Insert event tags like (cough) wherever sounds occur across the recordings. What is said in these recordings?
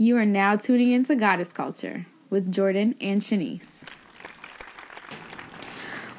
You are now tuning into Goddess Culture with Jordan and Shanice.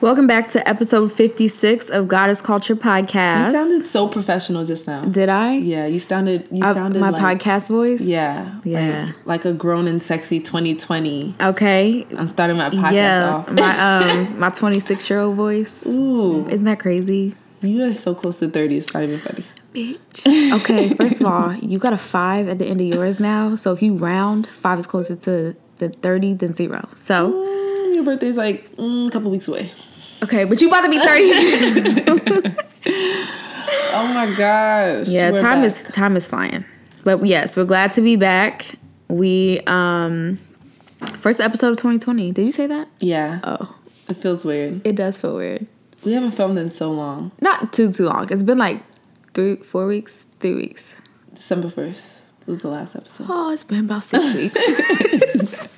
Welcome back to episode 56 of Goddess Culture Podcast. You sounded so professional just now. Did I? Yeah, you sounded you Uh, sounded my like, podcast voice? Yeah. Yeah. Like, like a grown and sexy 2020. Okay. I'm starting my podcast yeah. off. My um (laughs) my 26 year old voice. Ooh. Isn't that crazy? You are so close to 30, it's not even funny. Bitch. Okay, first of all, you got a five at the end of yours now. So if you round, five is closer to the 30 than zero. So, Mm, your birthday's like mm, a couple weeks away. okay, but you about to be 30. (laughs) Oh my gosh. yeah, We're time back. is time is flying. But yes, we're glad to be back. We um first episode of 2020. Did you say that? Yeah. Oh, It feels weird. it does feel weird. We haven't filmed in so long. Not too too long. It's been like three, four weeks, three weeks. December 1st was the last episode. Oh, it's been about six (laughs) weeks.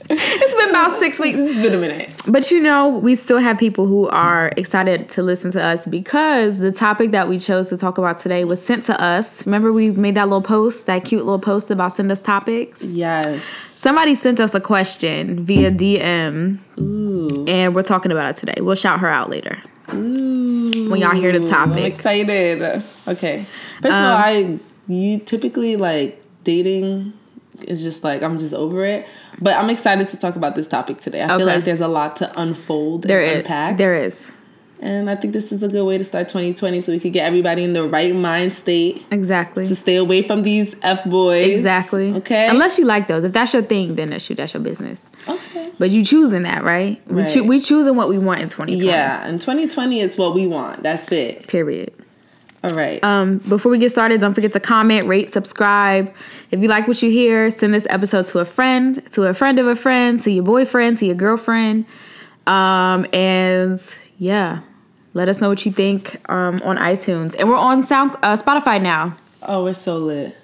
it's been about six weeks. It's been a minute. But you know, we still have people who are excited to listen to us because the topic that we chose to talk about today was sent to us. Remember, we made that little post, that cute little post about send us topics? Yes. Somebody sent us a question via DM, Ooh. and we're talking about it today. We'll shout her out later. Ooh. When y'all hear the I'm topic. excited. Okay. First of all, Um, I you typically like dating is just like I'm just over it. But I'm excited to talk about this topic today. I feel like there's a lot to unfold There and is. unpack. There is. And I think this is a good way to start 2020 so we could get everybody in the right mind state Exactly. to stay away from these F boys. Exactly. Okay. Unless you like those. If that's your thing, then that's you. That's your business. Okay. But you choosing that, right? We, Right. choo- we choosing what we want in 2020. Yeah, and 2020 is what we want. That's it. Period. All right. Um, before we get started, don't forget to comment, rate, subscribe. If you like what you hear, send this episode to a friend, to a friend of a friend, to your boyfriend, to your girlfriend. Um, and yeah, let us know what you think um, on iTunes. And we're on Sound uh, Spotify now. oh, we're so lit.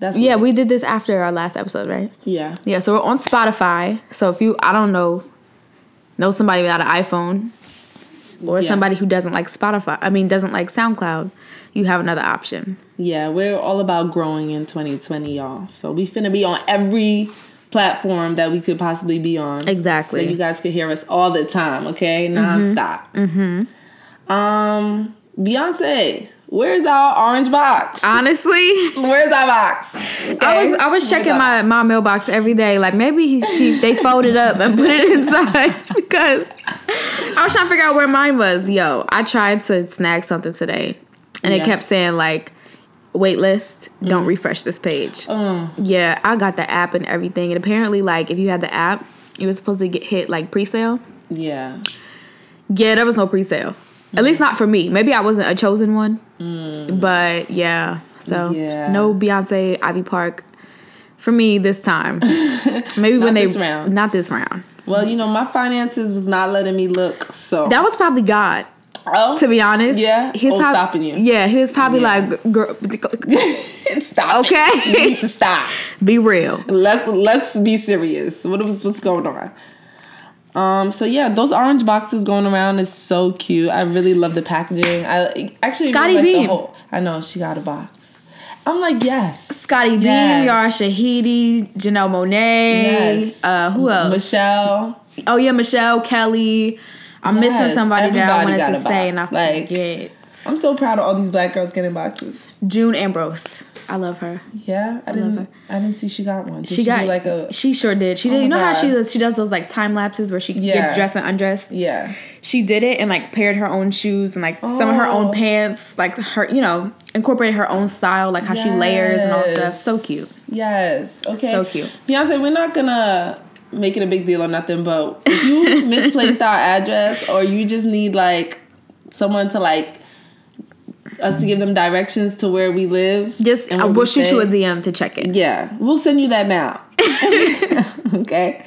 That's Yeah, lit. we did this after our last episode, right? yeah. Yeah, so we're on Spotify. So if you, I don't know, know somebody without an iPhone or Yeah. somebody who doesn't like Spotify, I mean, doesn't like SoundCloud, you have another option. Yeah, we're all about growing in 2020, y'all. So we finna be on every platform that we could possibly be on. Exactly. So you guys could hear us all the time, okay? Nonstop. Mm-hmm. Um, Beyonce, where's our orange box? Honestly, Where's our box? I was I was checking my, my mailbox every day. Like maybe he, she they folded up and put it (laughs) inside (laughs) because I was trying to figure out where mine was. Yo, I tried to snag something today, and it kept saying like wait list. Don't refresh this page. Uh, Yeah, I got the app and everything, and apparently like if you had the app, you were supposed to get hit like pre sale. yeah. Yeah, there was no pre sale. At least not for me. Maybe I wasn't a chosen one. Mm. But yeah. So Yeah. no Beyonce Ivy Park for me this time. (laughs) Maybe when they this round. not this round. Well, you know, my finances was not letting me look, so. That was probably God, oh, to be honest. Yeah? he's Oh, prob- stopping you. Yeah, he was probably Yeah. like, girl, (laughs) stop. Okay. You need to stop. (laughs) be real. let's let's be serious. What was what's going on? Um. So yeah, those orange boxes going around is so cute. I really love the packaging. I actually Scottie really like the whole- I know she got a box. I'm like yes. Scottie Beam, Yes. Yara Shahidi, Janelle Monáe. Yes. Uh, who else? Michelle. oh yeah, Michelle Kelly. I'm missing Yes, somebody that I wanted to say, and I. Like- forget. I'm so proud of all these black girls getting boxes. June Ambrose. I love her. Yeah, I didn't. I didn't see she got one. Did She, got do like a She sure did. She oh did. you know how she does? She does those like time lapses where she Yeah. gets dressed and undressed. yeah. She did it and like paired her own shoes and like some of her Oh. own pants, like her, you know, incorporated her own style, like how she layers and all stuff. So cute. Yes. Okay. So cute. Beyonce, we're not gonna make it a big deal or nothing, but if you misplaced (laughs) our address or you just need like someone to like us to give them directions to where we live. Just and I will we shoot you a DM to check it. Yeah. We'll send you that now. (laughs) (laughs) okay.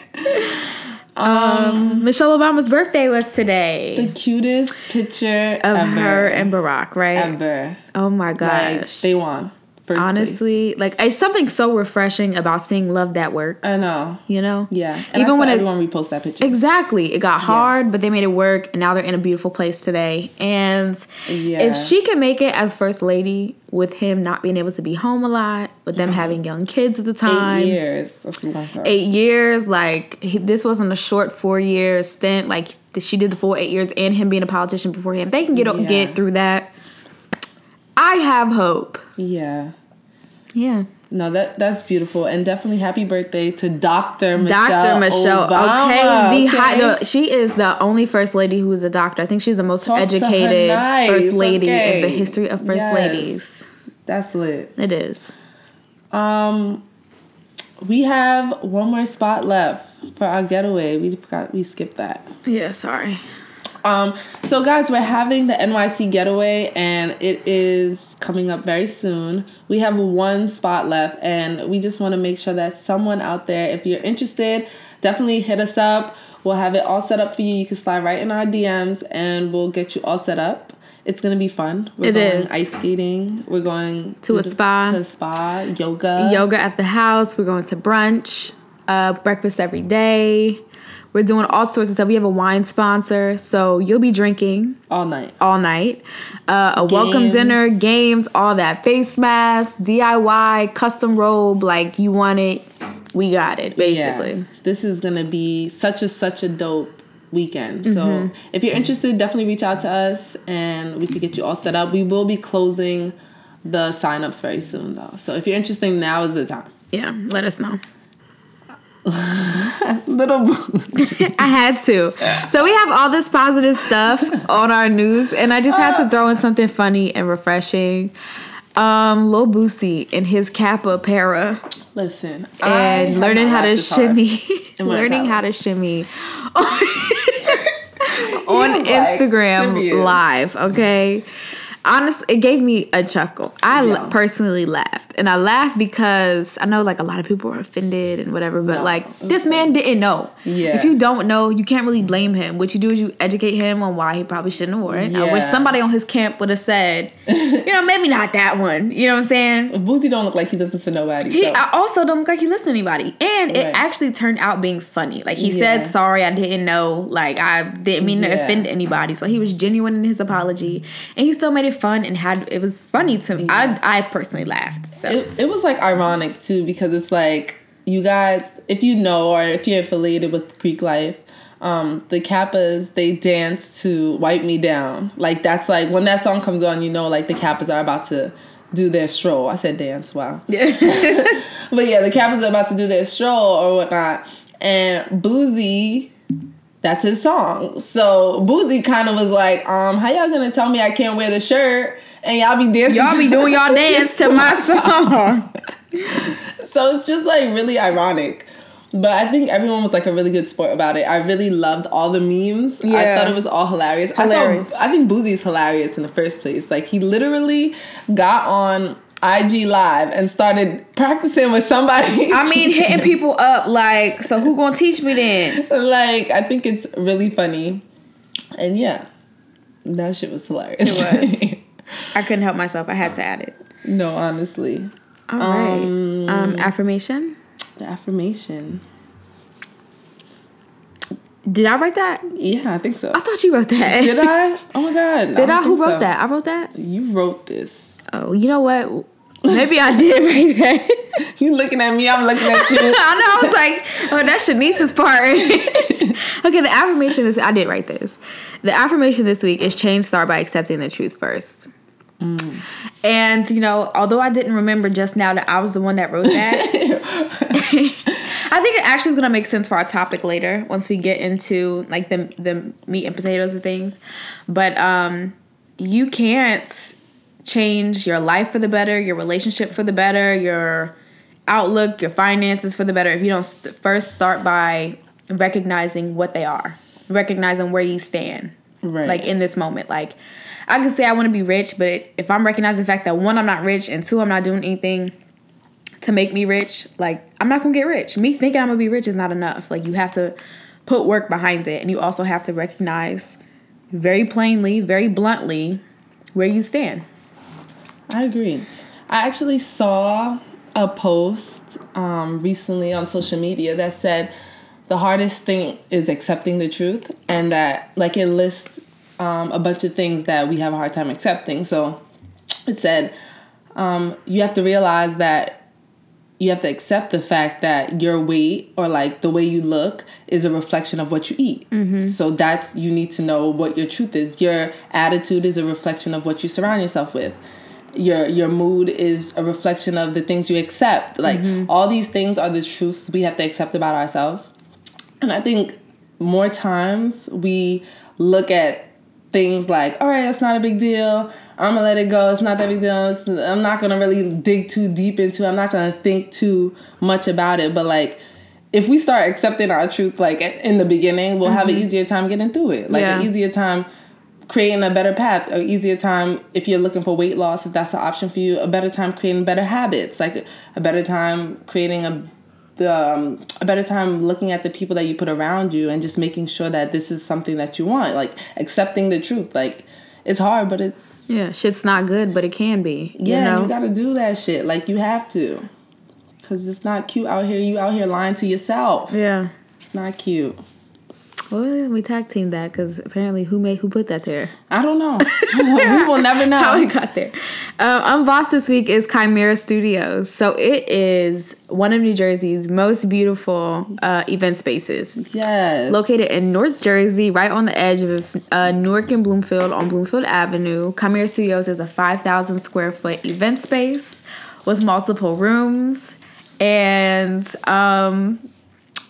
Um, um, Michelle Obama's birthday was today. The cutest picture of ever. her and Barack, right? ever. Oh my Like gosh. they won. First place. honestly, like it's something so refreshing about seeing love that works. I know. You know? Yeah. And Even when it everyone repost that picture. Exactly. It got hard, but they made it work, and now they're in a beautiful place today. And Yeah. if she can make it as first lady with him not being able to be home a lot, with them having young kids at the time, Eight years. That's a long time. eight years, like he, this wasn't a short four year stint. Like she did the full eight years, and him being a politician beforehand. They can get Yeah. get through that. I have hope. Yeah. Yeah. No, that that's beautiful, and definitely happy birthday to Doctor Michelle. Dr. Michelle. Obama, okay, the high, the, she is the only first lady who is a doctor. I think she's the most Talk educated nice, first lady in the history of first Yes. ladies. That's lit. It is. Um, we have one more spot left for our getaway. We forgot we skipped that. Yeah, sorry. Um, so guys, we're having the NYC getaway and it is coming up very soon. We have one spot left and we just want to make sure that someone out there, if you're interested, definitely hit us up. We'll have it all set up for you. You can slide right in our DMs and we'll get you all set up. It's gonna be fun. We're It going is. ice skating. We're going To a spa. To a spa, yoga. Yoga at the house. We're going to brunch, uh, breakfast every day. We're doing all sorts of stuff. We have a wine sponsor, so you'll be drinking all night. all night. Uh, a welcome dinner, games, all that. Face mask, DIY, custom robe. Like you want it, we got it. Basically. Yeah. This is gonna be such a such a dope weekend. So Mm-hmm. if you're interested, definitely reach out to us and we could get you all set up. We will be closing the signups very soon though. So if you're interested, now is the time. Yeah, let us know. (laughs) Little boots. (laughs) I had to. So we have all this positive stuff on our news, and I just had to throw in something funny and refreshing. Um, Lil Boosie and his Kappa para Listen. And learning how to laughed this hard shimmy, in (laughs) learning how to shimmy on Instagram live. Okay. Honestly, it gave me a chuckle. I Yeah. personally laughed, and I laughed because I know like a lot of people were offended and whatever, but No, like this man didn't know. Yeah. If you don't know, you can't really blame him. What you do is you educate him on why he probably shouldn't have worn it. Yeah. I wish somebody on his camp would have said, (laughs) you know, maybe not that one. You know what I'm saying? Boosie don't look like he listens to nobody. He so. I also don't look like he listens to anybody. And it actually turned out being funny. Like he Yeah. said, sorry, I didn't know. Like I didn't mean to offend anybody. So he was genuine in his apology. And he still made it fun and had it was funny to me. Yeah. I I personally laughed. So it, it was like ironic too because it's like you guys if you know or if you're affiliated with greek life um the kappas they dance to wipe me down like that's like when that song comes on you know like the kappas are about to do their stroll i said dance wow Yeah. (laughs) but yeah the kappas are about to do their stroll or whatnot and boosie that's his song so boosie kind of was like um how y'all gonna tell me i can't wear the shirt and y'all be dancing y'all be doing y'all (laughs) dance to my song. (laughs) so it's just like really ironic. But I think everyone was like a really good sport about it. I really loved all the memes. Yeah. I thought it was all hilarious. I, Hilarious. thought, I think Boosie's hilarious in the first place. Like he literally got on IG Live and started practicing with somebody. I (laughs) mean, hitting people up like, so who gonna teach me then? Like I think it's really funny, and yeah, that shit was hilarious. It (laughs) I couldn't help myself. I had to add it. no, honestly, All right. Um, affirmation. the affirmation. Did I write that? Yeah, I think so. I thought you wrote that. Did I? (laughs) Oh my god! Did don't I? Who wrote so. that? I wrote that. You wrote this. Oh, you know what? Maybe I did (laughs) write that. You looking at me? I'm looking at you. (laughs) I know. I was like, oh, that's Shanice's part. (laughs) okay, the affirmation is I did write this. The affirmation this week is change start by accepting the truth first. And you know, although I didn't remember just now that I was the one that wrote that, I think it actually is gonna make sense for our topic later once we get into like the the meat and potatoes of things. But um, you can't change your life for the better, your relationship for the better, your outlook, your finances for the better if you don't st- first start by recognizing what they are, recognizing where you stand, Right. like in this moment. Like I can say I want to be rich, but it, if I'm recognizing the fact that one, I'm not rich, and two, I'm not doing anything to make me rich, like I'm not gonna get rich. Me thinking I'm gonna be rich is not enough. Like you have to put work behind it, and you also have to recognize very plainly, very bluntly, where you stand. I agree. I actually saw a post um, recently on social media that said the hardest thing is accepting the truth, and that like it lists um, a bunch of things that we have a hard time accepting. So it said um, you have to realize that you have to accept the fact that your weight or like the way you look is a reflection of what you eat. Mm-hmm. So that's you need to know what your truth is. Your attitude is a reflection of what you surround yourself with. Your your mood is a reflection of the things you accept. Like mm-hmm. all these things are the truths we have to accept about ourselves. And I think more times we look at things like, all right, that's not a big deal. I'm gonna let it go. It's not that big deal. It's, I'm not gonna really dig too deep into it. I'm not gonna think too much about it. But like, if we start accepting our truth, like in the beginning, we'll mm-hmm. have an mm-hmm. easier time getting through it. Like yeah. an easier time creating a better path, an easier time if you're looking for weight loss, if that's an option for you, a better time creating better habits, like a better time creating a the um, a better time looking at the people that you put around you and just making sure that this is something that you want like accepting the truth like it's hard but it's yeah shit's not good but it can be you yeah know? you gotta do that shit like you have to because it's not cute out here you out here lying to yourself. Yeah. It's not cute well, we tag team that because apparently who made who put that there? I don't know. (laughs) (laughs) we will never know how it got there. Um, on Boss this week is Chimera Studios. So it is one of New Jersey's most beautiful uh, event spaces. Yes. Located in North Jersey, right on the edge of uh, Newark and Bloomfield on Bloomfield Avenue. Chimera Studios is a 5,000 square foot event space with multiple rooms. And um,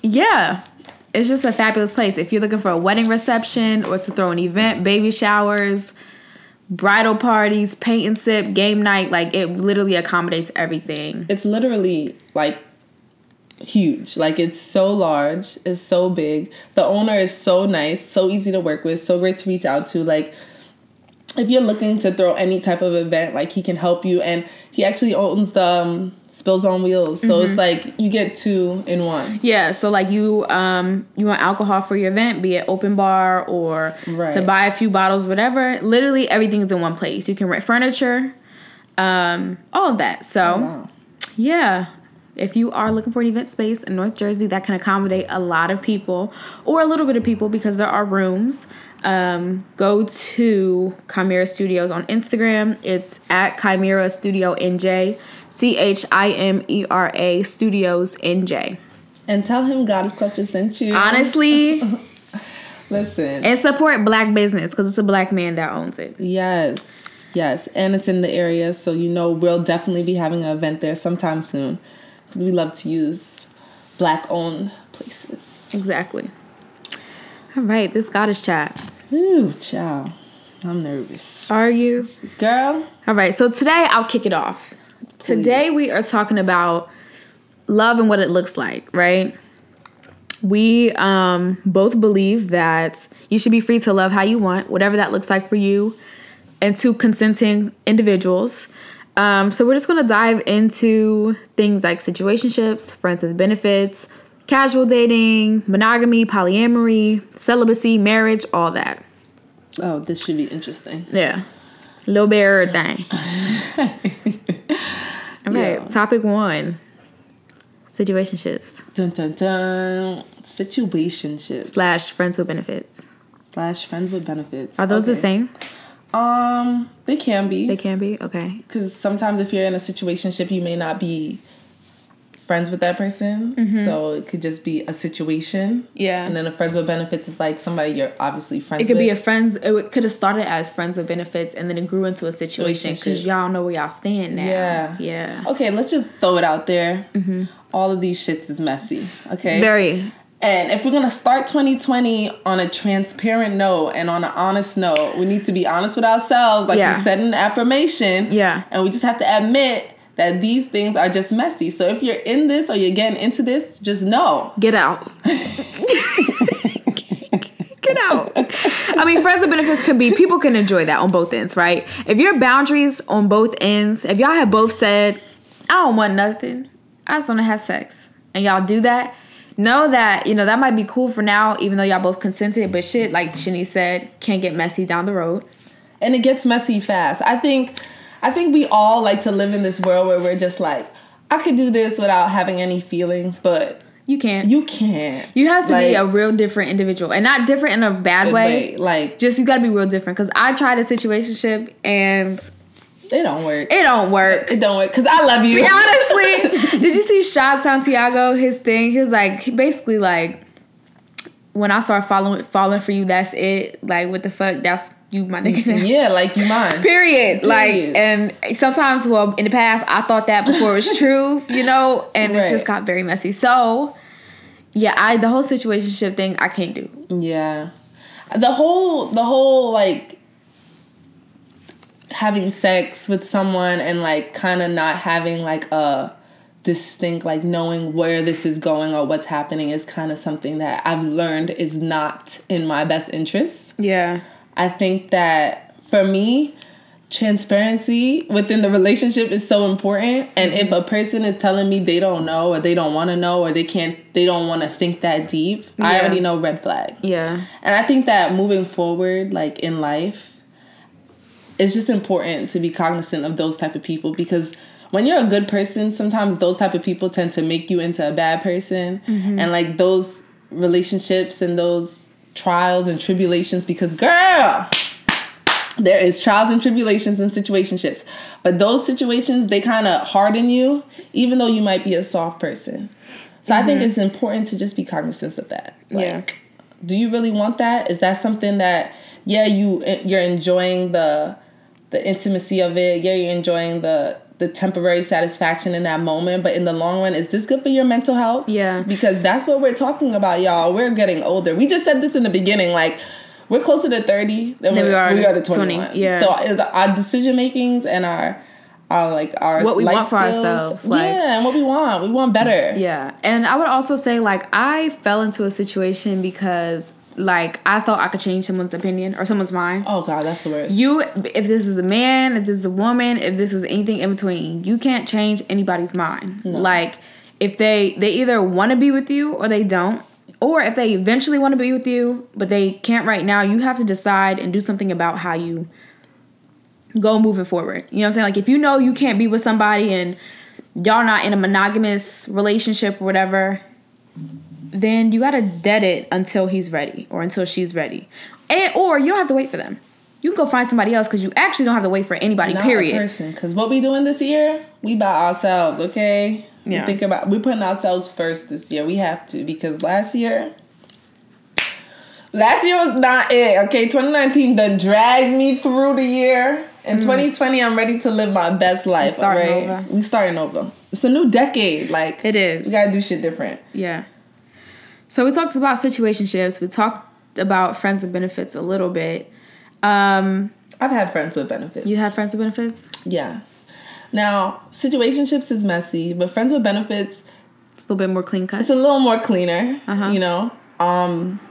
yeah, it's just a fabulous place. If you're looking for a wedding reception or to throw an event, baby showers, bridal parties, paint and sip, game night, like it literally accommodates everything. It's literally like huge. Like it's so large, it's so big. The owner is so nice, so easy to work with, so great to reach out to. Like if you're looking to throw any type of event, like he can help you and he actually owns the um, spills on wheels so mm-hmm. it's like you get two in one yeah so like you um you want alcohol for your event be it open bar or right. to buy a few bottles whatever literally everything's in one place you can rent furniture um all of that so oh, wow. yeah if you are looking for an event space in North Jersey that can accommodate a lot of people or a little bit of people because there are rooms, um, go to Chimera Studios on Instagram. It's at Chimera Studio NJ. C H I M E R A Studios NJ. And tell him Goddess Culture sent you. Honestly. (laughs) Listen. And support black business because it's a black man that owns it. Yes. Yes. And it's in the area. So, you know, we'll definitely be having an event there sometime soon because we love to use black owned places. Exactly. All right. This Goddess chat. Ooh, ciao. I'm nervous. Are you? Girl. All right. So today I'll kick it off. Today we are talking about love and what it looks like, right? We um, both believe that you should be free to love how you want, whatever that looks like for you, and to consenting individuals. Um, so we're just gonna dive into things like situationships, friends with benefits, casual dating, monogamy, polyamory, celibacy, marriage, all that. Oh, this should be interesting. Yeah. Little bear thing. (laughs) Okay, yeah. topic one. Situationships. Dun dun dun. Situationships. Slash friends with benefits. Slash friends with benefits. Are those okay. the same? Um, they can be. They can be okay. Because sometimes if you're in a situationship, you may not be friends with that person. Mm-hmm. So it could just be a situation. Yeah. And then a friends with benefits is like somebody you're obviously friends with. It could with. be a friends, it could have started as friends with benefits and then it grew into a situation because y'all know where y'all stand now. Yeah. Yeah. Okay, let's just throw it out there. Mm-hmm. All of these shits is messy. Okay. Very. And if we're gonna start 2020 on a transparent note and on an honest note, we need to be honest with ourselves, like yeah. we said in affirmation. Yeah. And we just have to admit that these things are just messy. So if you're in this or you're getting into this, just know. Get out. (laughs) Get out. I mean, friends and benefits can be people can enjoy that on both ends, right? If your boundaries on both ends, if y'all have both said, I don't want nothing, I just want to have sex, and y'all do that, know that you know that might be cool for now, even though y'all both consented. But shit, like Shani said, can't get messy down the road, and it gets messy fast. I think I think we all like to live in this world where we're just like, I could do this without having any feelings, but You can't. you can't. You have to be a real different individual, and not different in a bad way. Wait, like Just you got to be real different. Because I tried a situationship and it don't work. it don't work. It don't work because I love you. Honestly, (laughs) did you see Shad Santiago? His thing. He was like he basically like, when I start following falling for you, that's it. Like what the fuck? That's you, my nigga. now. (laughs) yeah, like you mine. Period. Like, and sometimes, well, in the past, I thought that before it was (laughs) true, you know, and it just got very messy. So, yeah, I the whole situation situationship thing, I can't do. Yeah. The whole the whole like having sex with someone and like kind of not having like a distinct like knowing where this is going or what's happening is kind of something that I've learned is not in my best interest. Yeah. I think that for me, transparency within the relationship is so important. And if mm-hmm. a person is telling me they don't know or they don't want to know or they can't, they don't want to think that deep, I already know red flag. Yeah. And I think that moving forward, like in life, it's just important to be cognizant of those type of people because when you're a good person, sometimes those type of people tend to make you into a bad person. Mm-hmm. And like those relationships and those trials and tribulations, because girl, there is trials and tribulations and situationships. But those situations, they kind of harden you, even though you might be a soft person. So I think mm-hmm. it's important to just be cognizant of that. Like, Yeah. do you really want that? Is that something that yeah you eh, you're enjoying the the intimacy of it? Yeah, you're enjoying the the temporary satisfaction in that moment, but in the long run, is this good for your mental health? Yeah. because that's what we're talking about, y'all. We're getting older. We just said this in the beginning, like. We're closer to thirty than Than we we are, we are to to 20, yeah. So is our decision makings and our our like our What we want for skills- ourselves, like- yeah, and what we want. We want better. Yeah. And I would also say, like, I fell into a situation because, like, I thought I could change someone's opinion or someone's mind. Oh god, that's the worst. You, if this is a man, if this is a woman, if this is anything in between, you can't change anybody's mind. Like, if they they either want to be with you or they don't, or if they eventually want to be with you but they can't right now, you have to decide and do something about how you go moving forward. You know what I'm saying? Like, if you know you can't be with somebody and y'all not in a monogamous relationship or whatever, then you gotta dead it until he's ready or until she's ready, and or you don't have to wait for them. You can go find somebody else because you actually don't have to wait for anybody. Not period. person. Because what we doing this year, we by ourselves, okay? We Yeah. think about we putting ourselves first this year. We have to because last year, last year was not it. Okay, 2019 done dragged me through the year. In 2020, I'm ready to live my best life. Mm. starting right? over. We starting over. It's a new decade. Like It is. We gotta do shit different. Yeah. So we talked about situationships. We talked about friends with benefits a little bit. Um, I've had friends with benefits. you have friends with benefits? yeah. Now, situationships is messy, but friends with benefits It's a little bit more clean cut. it's a little more cleaner Uh-huh. you know um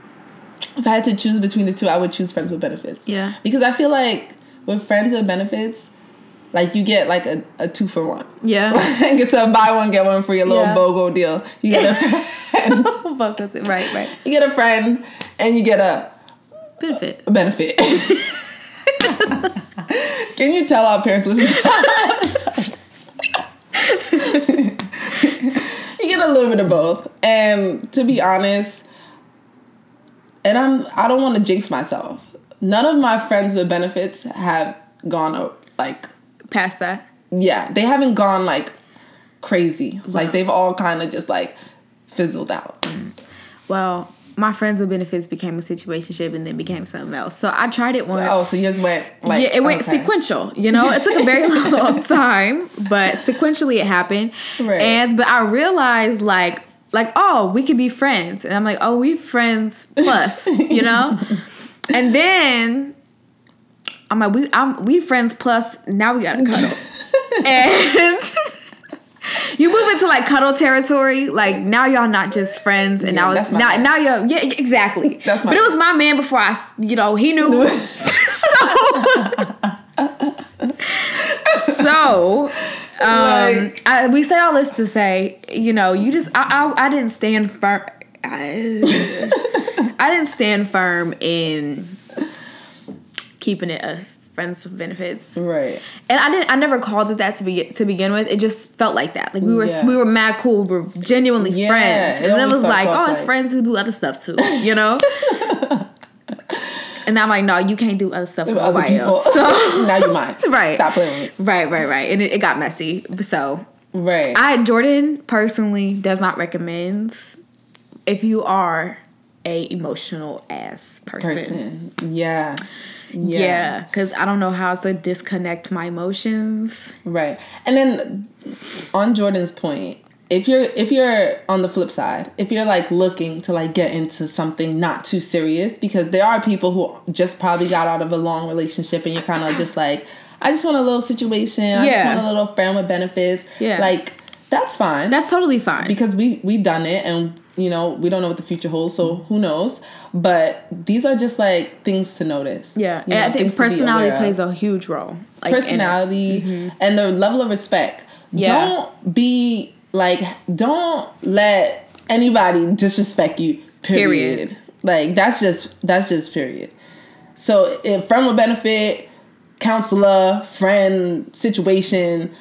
if i had to choose between the two i would choose friends with benefits Yeah. because i feel like with friends with benefits like you get like a, a two for one Yeah. (laughs) like it's a buy one get one for your little Yeah. bogo deal you get a (laughs) friend (laughs) it. right, right. you get a friend and you get a, Benefit. a benefit can you tell our parents listen to that you get a little bit of both and to be honest and i'm i don't want to jinx myself none of my friends with benefits have gone like Past that. yeah they haven't gone like crazy like they've all kind of just like fizzled out Well, my friends with benefits became a situationship and then became something else. So I tried it once. oh so yours went like yeah, it went okay. sequential. You know, it took a very (laughs) long time, but sequentially it happened. Right. And but I realized like like oh we could be friends, and I'm like oh we friends plus, you know, (laughs) and then I'm like we I'm we friends plus now we gotta cuddle, (laughs) and. (laughs) You move into like cuddle territory, like now y'all not just friends, and Yeah, now it's now man. now you're yeah exactly. That's my but it was my man before I you know, he knew. (laughs) so, so um, I, we say all this to say, you know, you just I I, I didn't stand firm. I, I didn't stand firm in keeping it a friends with benefits. Right. And I didn't. I never called it that to be to begin with. It just felt like that. Like we were Yeah. we were mad cool. We were genuinely Yeah, friends. And then it was like, oh, off it's like- friends who do other stuff too. You know. (laughs) and I'm like, no, you can't do other stuff with nobody else. So (laughs) now you mind. (laughs) Right. Stop playing with me. right, right, right. And it, it got messy. So Right. I Jordan personally does not recommend if you are a emotional ass person. person. Yeah. Yeah, because I don't know how to disconnect my emotions. Right. And then on Jordan's point, if you're if you're on the flip side, if you're like looking to like get into something not too serious, because there are people who just probably got out of a long relationship and you're kind of (clears throat) just like, I just want a little situation. I just Yeah. want a little friend with benefits. Yeah. Like that's fine. That's totally fine. because we we done it and you know we don't know what the future holds so who knows but these are just like things to notice yeah, You know, I think things to be personality plays a huge role. Like, personality mm-hmm. and the level of respect. Yeah. Don't be like don't let anybody disrespect you. Period. Period. Like that's just that's just period. So if friend with benefit, counselor, friend, situation,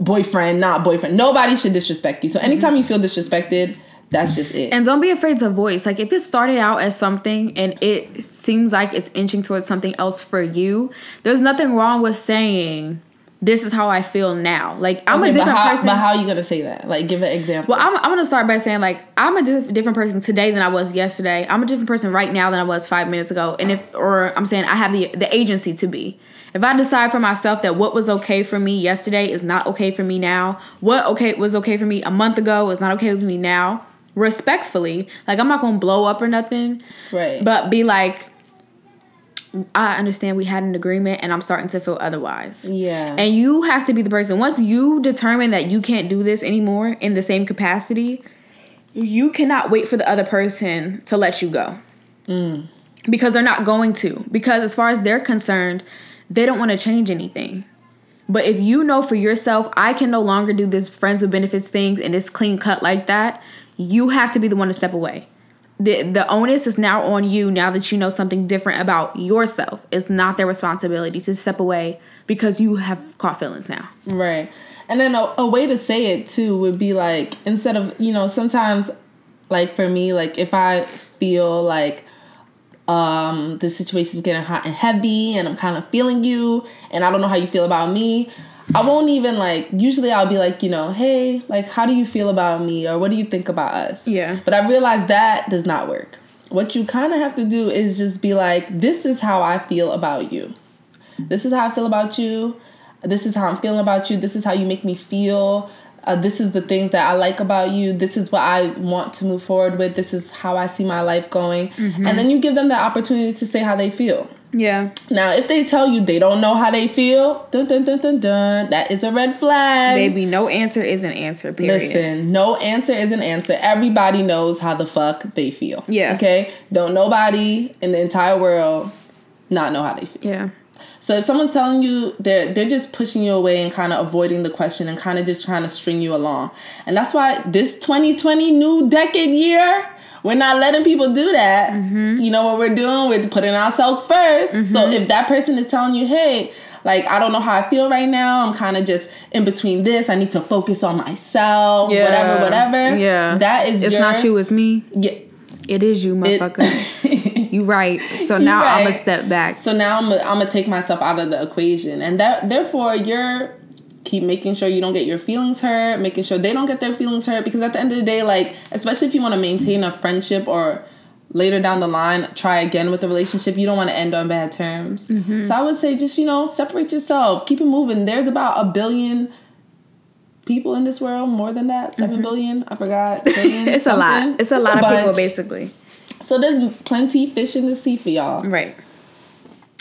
boyfriend, not boyfriend, nobody should disrespect you. So anytime mm-hmm. you feel disrespected, that's just it. And don't be afraid to voice. Like if it started out as something and it seems like it's inching towards something else for you, there's nothing wrong with saying this is how I feel now. Like I'm Okay, a but different how, person. But how are you gonna say that? Like, give an example. well, I'm, I'm gonna start by saying like I'm a diff- different person today than I was yesterday. I'm a different person right now than I was five minutes ago. And if, or I'm saying I have the the agency to be. If I decide for myself that what was okay for me yesterday is not okay for me now, what okay was okay for me a month ago is not okay with me now. Respectfully, like I'm not gonna blow up or nothing, right. but be like, I understand we had an agreement, and I'm starting to feel otherwise. yeah. And you have to be the person. Once you determine that you can't do this anymore in the same capacity, you cannot wait for the other person to let you go. Mm. Because they're not going to. Because as far as they're concerned, they don't want to change anything. But if you know for yourself, I can no longer do this friends with benefits things and this clean cut like that, you have to be the one to step away. The the onus is now on you now that you know something different about yourself. It's not their responsibility to step away because you have caught feelings now. Right. And then a, a way to say it too would be like instead of, you know, sometimes like for me, like if I feel like um the situation's getting hot and heavy and I'm kind of feeling you and I don't know how you feel about me, I won't even like usually I'll be like, you know, hey, like how do you feel about me or what do you think about us? Yeah. But I realized that does not work. What you kind of have to do is just be like, this is how I feel about you. This is how I feel about you. This is how I'm feeling about you. This is how you make me feel. Uh, this is the things that I like about you. This is what I want to move forward with. This is how I see my life going. And then you give them the opportunity to say how they feel. Yeah. Now, if they tell you they don't know how they feel, dun dun dun dun dun, that is a red flag. Baby, no answer is an answer, period. Listen, no answer is an answer. Everybody knows how the fuck they feel. Yeah. Okay? Don't nobody in the entire world not know how they feel. Yeah. So if someone's telling you they're they're just pushing you away and kind of avoiding the question and kind of just trying to string you along. And that's why this 2020 new decade year, we're not letting people do that. Mm-hmm. You know what we're doing? We're putting ourselves 1st So if that person is telling you, "Hey, like I don't know how I feel right now. I'm kind of just in between this. I need to focus on myself, Yeah. whatever, whatever." Yeah. That is It's your, not you, it's me. Yeah. It is you, motherfucker. (laughs) you right. So now I'm gonna step back. So now I'm I'm gonna take myself out of the equation, and that therefore you're keep making sure you don't get your feelings hurt, making sure they don't get their feelings hurt, because at the end of the day, like especially if you want to maintain a friendship or later down the line try again with the relationship, you don't want to end on bad terms. Mm-hmm. So I would say just you know separate yourself, keep it moving. There's about a billion people in this world, more than that, seven billion. I forgot. (laughs) Mm-hmm. It's a lot. It's a lot of people, basically. So there's plenty fish in the sea for y'all. Right.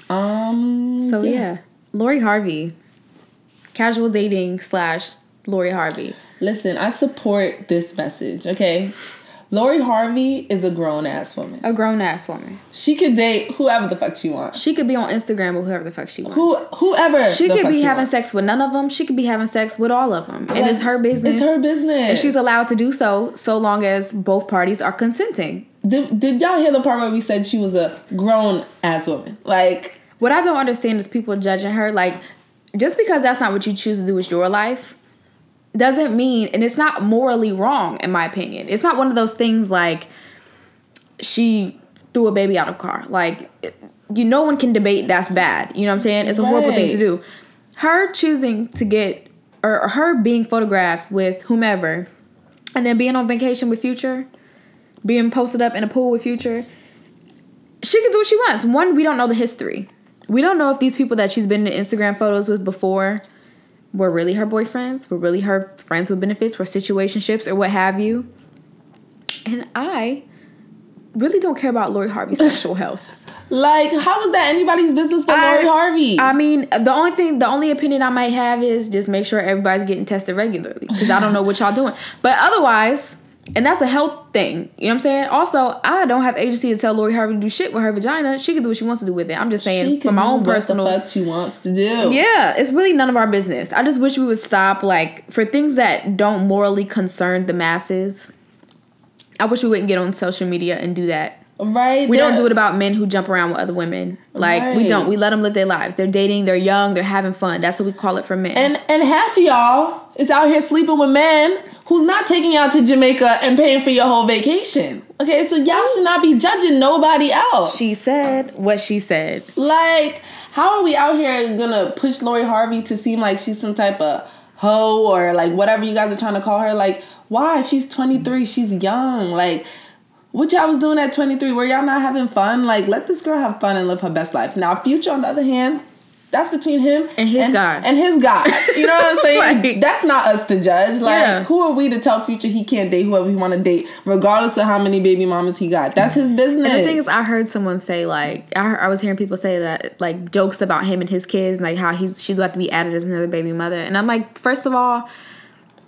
Um. So yeah, Lori Harvey, casual dating slash Lori Harvey. Listen, I support this message, okay? Lori Harvey is a grown ass woman. A grown ass woman. She could date whoever the fuck she wants. She could be on Instagram with whoever the fuck she wants. Who whoever she could be having wants. sex with none of them. She could be having sex with all of them, and Like, it's her business. It's her business. and she's allowed to do so so long as both parties are consenting. did, did y'all hear the part where we said she was a grown ass woman? Like what I don't understand is people judging her. Like, just because that's not what you choose to do with your life, doesn't mean, and it's not morally wrong, in my opinion. It's not one of those things like she threw a baby out of a car. Like, you, no one can debate that's bad. You know what I'm saying? It's a horrible thing to do. Her choosing to get, or her being photographed with whomever, and then being on vacation with Future, being posted up in a pool with Future, she can do what she wants. One, we don't know the history. We don't know if these people that she's been in Instagram photos with before were really her boyfriends, were really her friends with benefits, were situationships, or what have you. And I really don't care about Lori Harvey's (laughs) sexual health. Like, how is that anybody's business but I- Lori Harvey? I mean, the only thing, the only opinion I might have is just make sure everybody's getting tested regularly because I don't know what y'all doing. But otherwise, and that's a health thing. You know what I'm saying? Also, I don't have agency to tell Lori Harvey to do shit with her vagina. She can do what she wants to do with it. I'm just saying for my own what personal. fuck she wants to do. Yeah, it's really none of our business. I just wish we would stop like for things that don't morally concern the masses. I wish we wouldn't get on social media and do that. Right. We don't do it about men who jump around with other women. Like we don't. We let them live their lives. They're dating. They're young. They're having fun. That's what we call it for men. And and half of y'all is out here sleeping with men who's not taking you out to Jamaica and paying for your whole vacation. Okay, so y'all should not be judging nobody else. she said what she said. like, how are we out here gonna push Lori Harvey to seem like she's some type of hoe or like whatever you guys are trying to call her? Like, why? She's 23, she's young. Like, what y'all was doing at 23? Were y'all not having fun? Like, let this girl have fun and live her best life. Now, Future, on the other hand, that's between him And his God. And his God. You know what I'm (laughs) saying? Right. That's not us to judge. Like, Yeah. who are we to tell Future he can't date whoever he want to date, regardless of how many baby mamas he got? That's his business. And the thing is, I heard someone say like I, heard, I was hearing people say that like jokes about him and his kids, like how he's she's about to be added as another baby mother. And I'm like, first of all,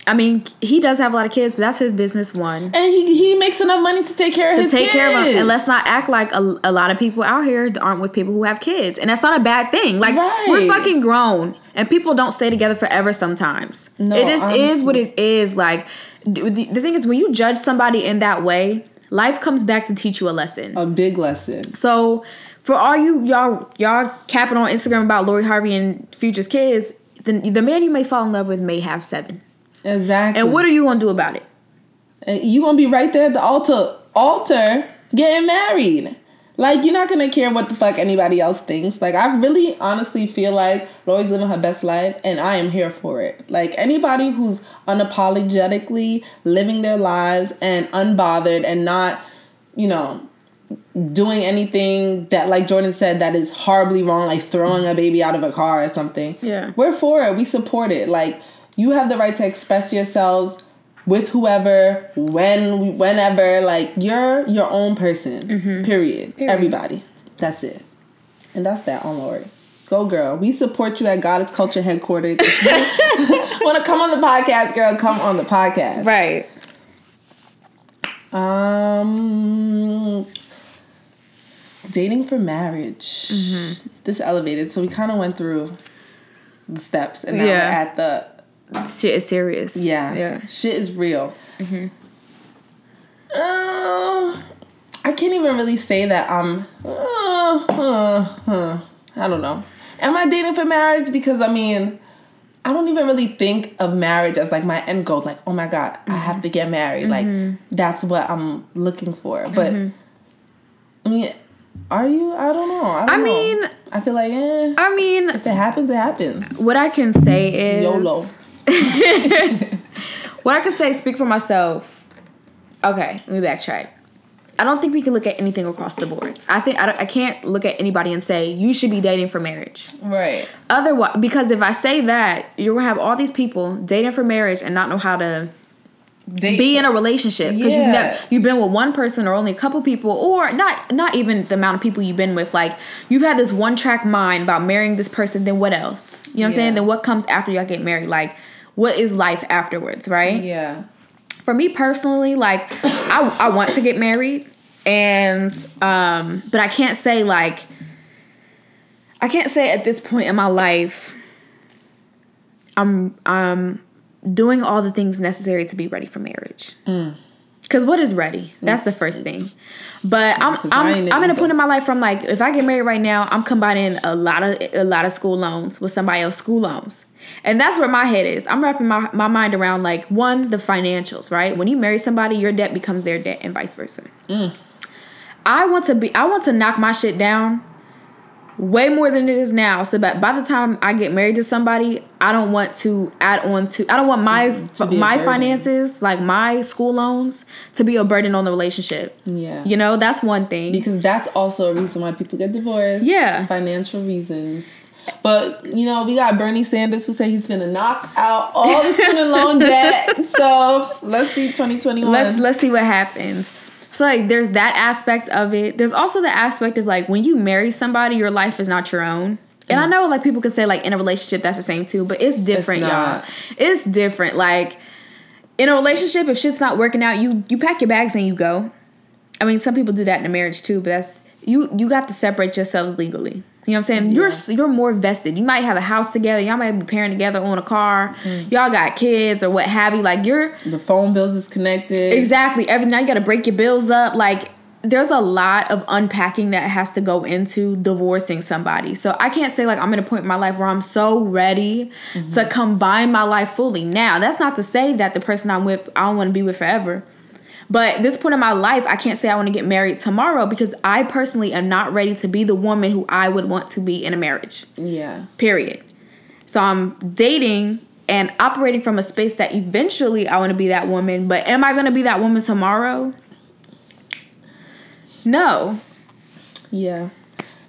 I mean, he does have a lot of kids, but that's his business. One. and he he makes enough money to take care of to his take care of them and let's not act like a, a lot of people out here aren't with people who have kids. And that's not a bad thing. Like we're fucking grown and people don't stay together forever sometimes. No, it just is what it is. Like the, the thing is when you judge somebody in that way life comes back to teach you a lesson. A big lesson. so for all you y'all y'all capping on instagram about lori harvey and future's kids the, the man you may fall in love with may have seven Exactly. and what are you gonna do about it uh, you gonna be right there at the altar, altar getting married. Like you're not gonna care what the fuck anybody else thinks. Like I really honestly feel like Lori's living her best life, and I am here for it. Like anybody who's unapologetically living their lives and unbothered and not, you know, doing anything that like Jordan said that is horribly wrong, like throwing a baby out of a car or something. Yeah. We're for it. We support it. Like you have the right to express yourselves with whoever, when, whenever. Like you're your own person. Mm-hmm. Period. Everybody. That's it. And that's that on Lori. Go girl. We support you at Goddess Culture Headquarters. (laughs) Want to come on the podcast, girl? Come on the podcast. right Um, dating for marriage. Mm-hmm. This elevated, so we kind of went through the steps, and now Yeah. we're at the shit is serious yeah, yeah Shit is real. Mm-hmm. Uh, I can't even really say that I'm. Uh, uh, uh, I don't know. Am I dating for marriage? Because I mean. I don't even really think of marriage as like my end goal. Like, oh my god, I have to get married. Like, that's what I'm looking for. But I mean, are you? I don't know. I, don't I know. mean- I feel like, eh, I mean, if it happens, it happens. what I can say is YOLO. (laughs) What I can say, speak for myself. Okay, let me backtrack. I don't think we can look at anything across the board. I think I, don't- I can't look at anybody and say you should be dating for marriage. Right. Otherwise, because if I say that, you're gonna have all these people dating for marriage and not know how to Date be in a relationship because you've never you've been with one person or only a couple people or not not even the amount of people you've been with like you've had this one track mind about marrying this person then what else you know what i'm saying then what comes after y'all get married like what is life afterwards right Yeah. for me personally like I, I want to get married and um but i can't say like i can't say at this point in my life i'm i'm doing all the things necessary to be ready for marriage because Because what is ready? That's the first thing. But I'm I'm I'm in a point in my life from like if I get married right now, I'm combining a lot of a lot of school loans with somebody else school loans. And that's where my head is. I'm wrapping my, my mind around like one, the financials, right? When you marry somebody, your debt becomes their debt and vice versa. Mm. I want to be I want to knock my shit down way more than it is now. So that by the time I get married to somebody, I don't want to add on to. I don't want my mm, my finances, like my school loans, to be a burden on the relationship. Yeah, you know that's one thing because that's also a reason why people get divorced. Yeah, financial reasons. But you know, we got Bernie Sanders who said he's gonna knock out all the student loan debt. So let's see, twenty twenty one. Let's let's see what happens. So like there's that aspect of it. There's also the aspect of like when you marry somebody, your life is not your own. And I mm. know like people can say like in a relationship that's the same too, but it's different, it's y'all. It's different. Like in a relationship, if shit's not working out, you you pack your bags and you go. I mean, some people do that in a marriage too, but that's you you got to separate yourselves legally. You know what I'm saying? Yeah. You're you're more vested. You might have a house together. Y'all might be pairing together on a car. Mm. Y'all got kids or what have you. Like you're the phone bills is connected. Exactly. Every night you got to break your bills up. Like there's a lot of unpacking that has to go into divorcing somebody. So I can't say like I'm at a point in my life where I'm so ready mm-hmm. to combine my life fully. Now that's not to say that the person I'm with I don't want to be with forever. But this point in my life, I can't say I want to get married tomorrow because I personally am not ready to be the woman who I would want to be in a marriage. Yeah. Period. So I'm dating and operating from a space that eventually I want to be that woman. But am I going to be that woman tomorrow? No. Yeah.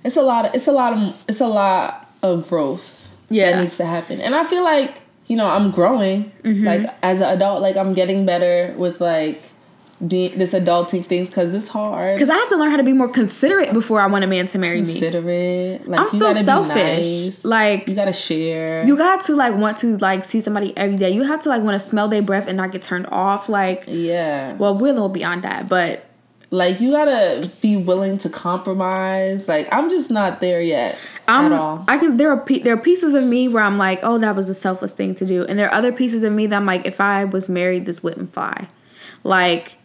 It's a lot of it's a lot of it's a lot of growth yeah. that needs to happen. And I feel like, you know, I'm growing mm-hmm. like as an adult like I'm getting better with like being this adulting thing because it's hard. Because I have to learn how to be more considerate before I want a man to marry considerate. me. Considerate. Like, I'm still selfish. Nice. Like you gotta share. You got to like want to like see somebody every day. You have to like want to smell their breath and not get turned off. Like yeah. Well, we're a little beyond that, but like you gotta be willing to compromise. Like I'm just not there yet. I'm, at all. I can. There are there are pieces of me where I'm like, oh, that was a selfless thing to do, and there are other pieces of me that I'm like, if I was married, this wouldn't fly. Like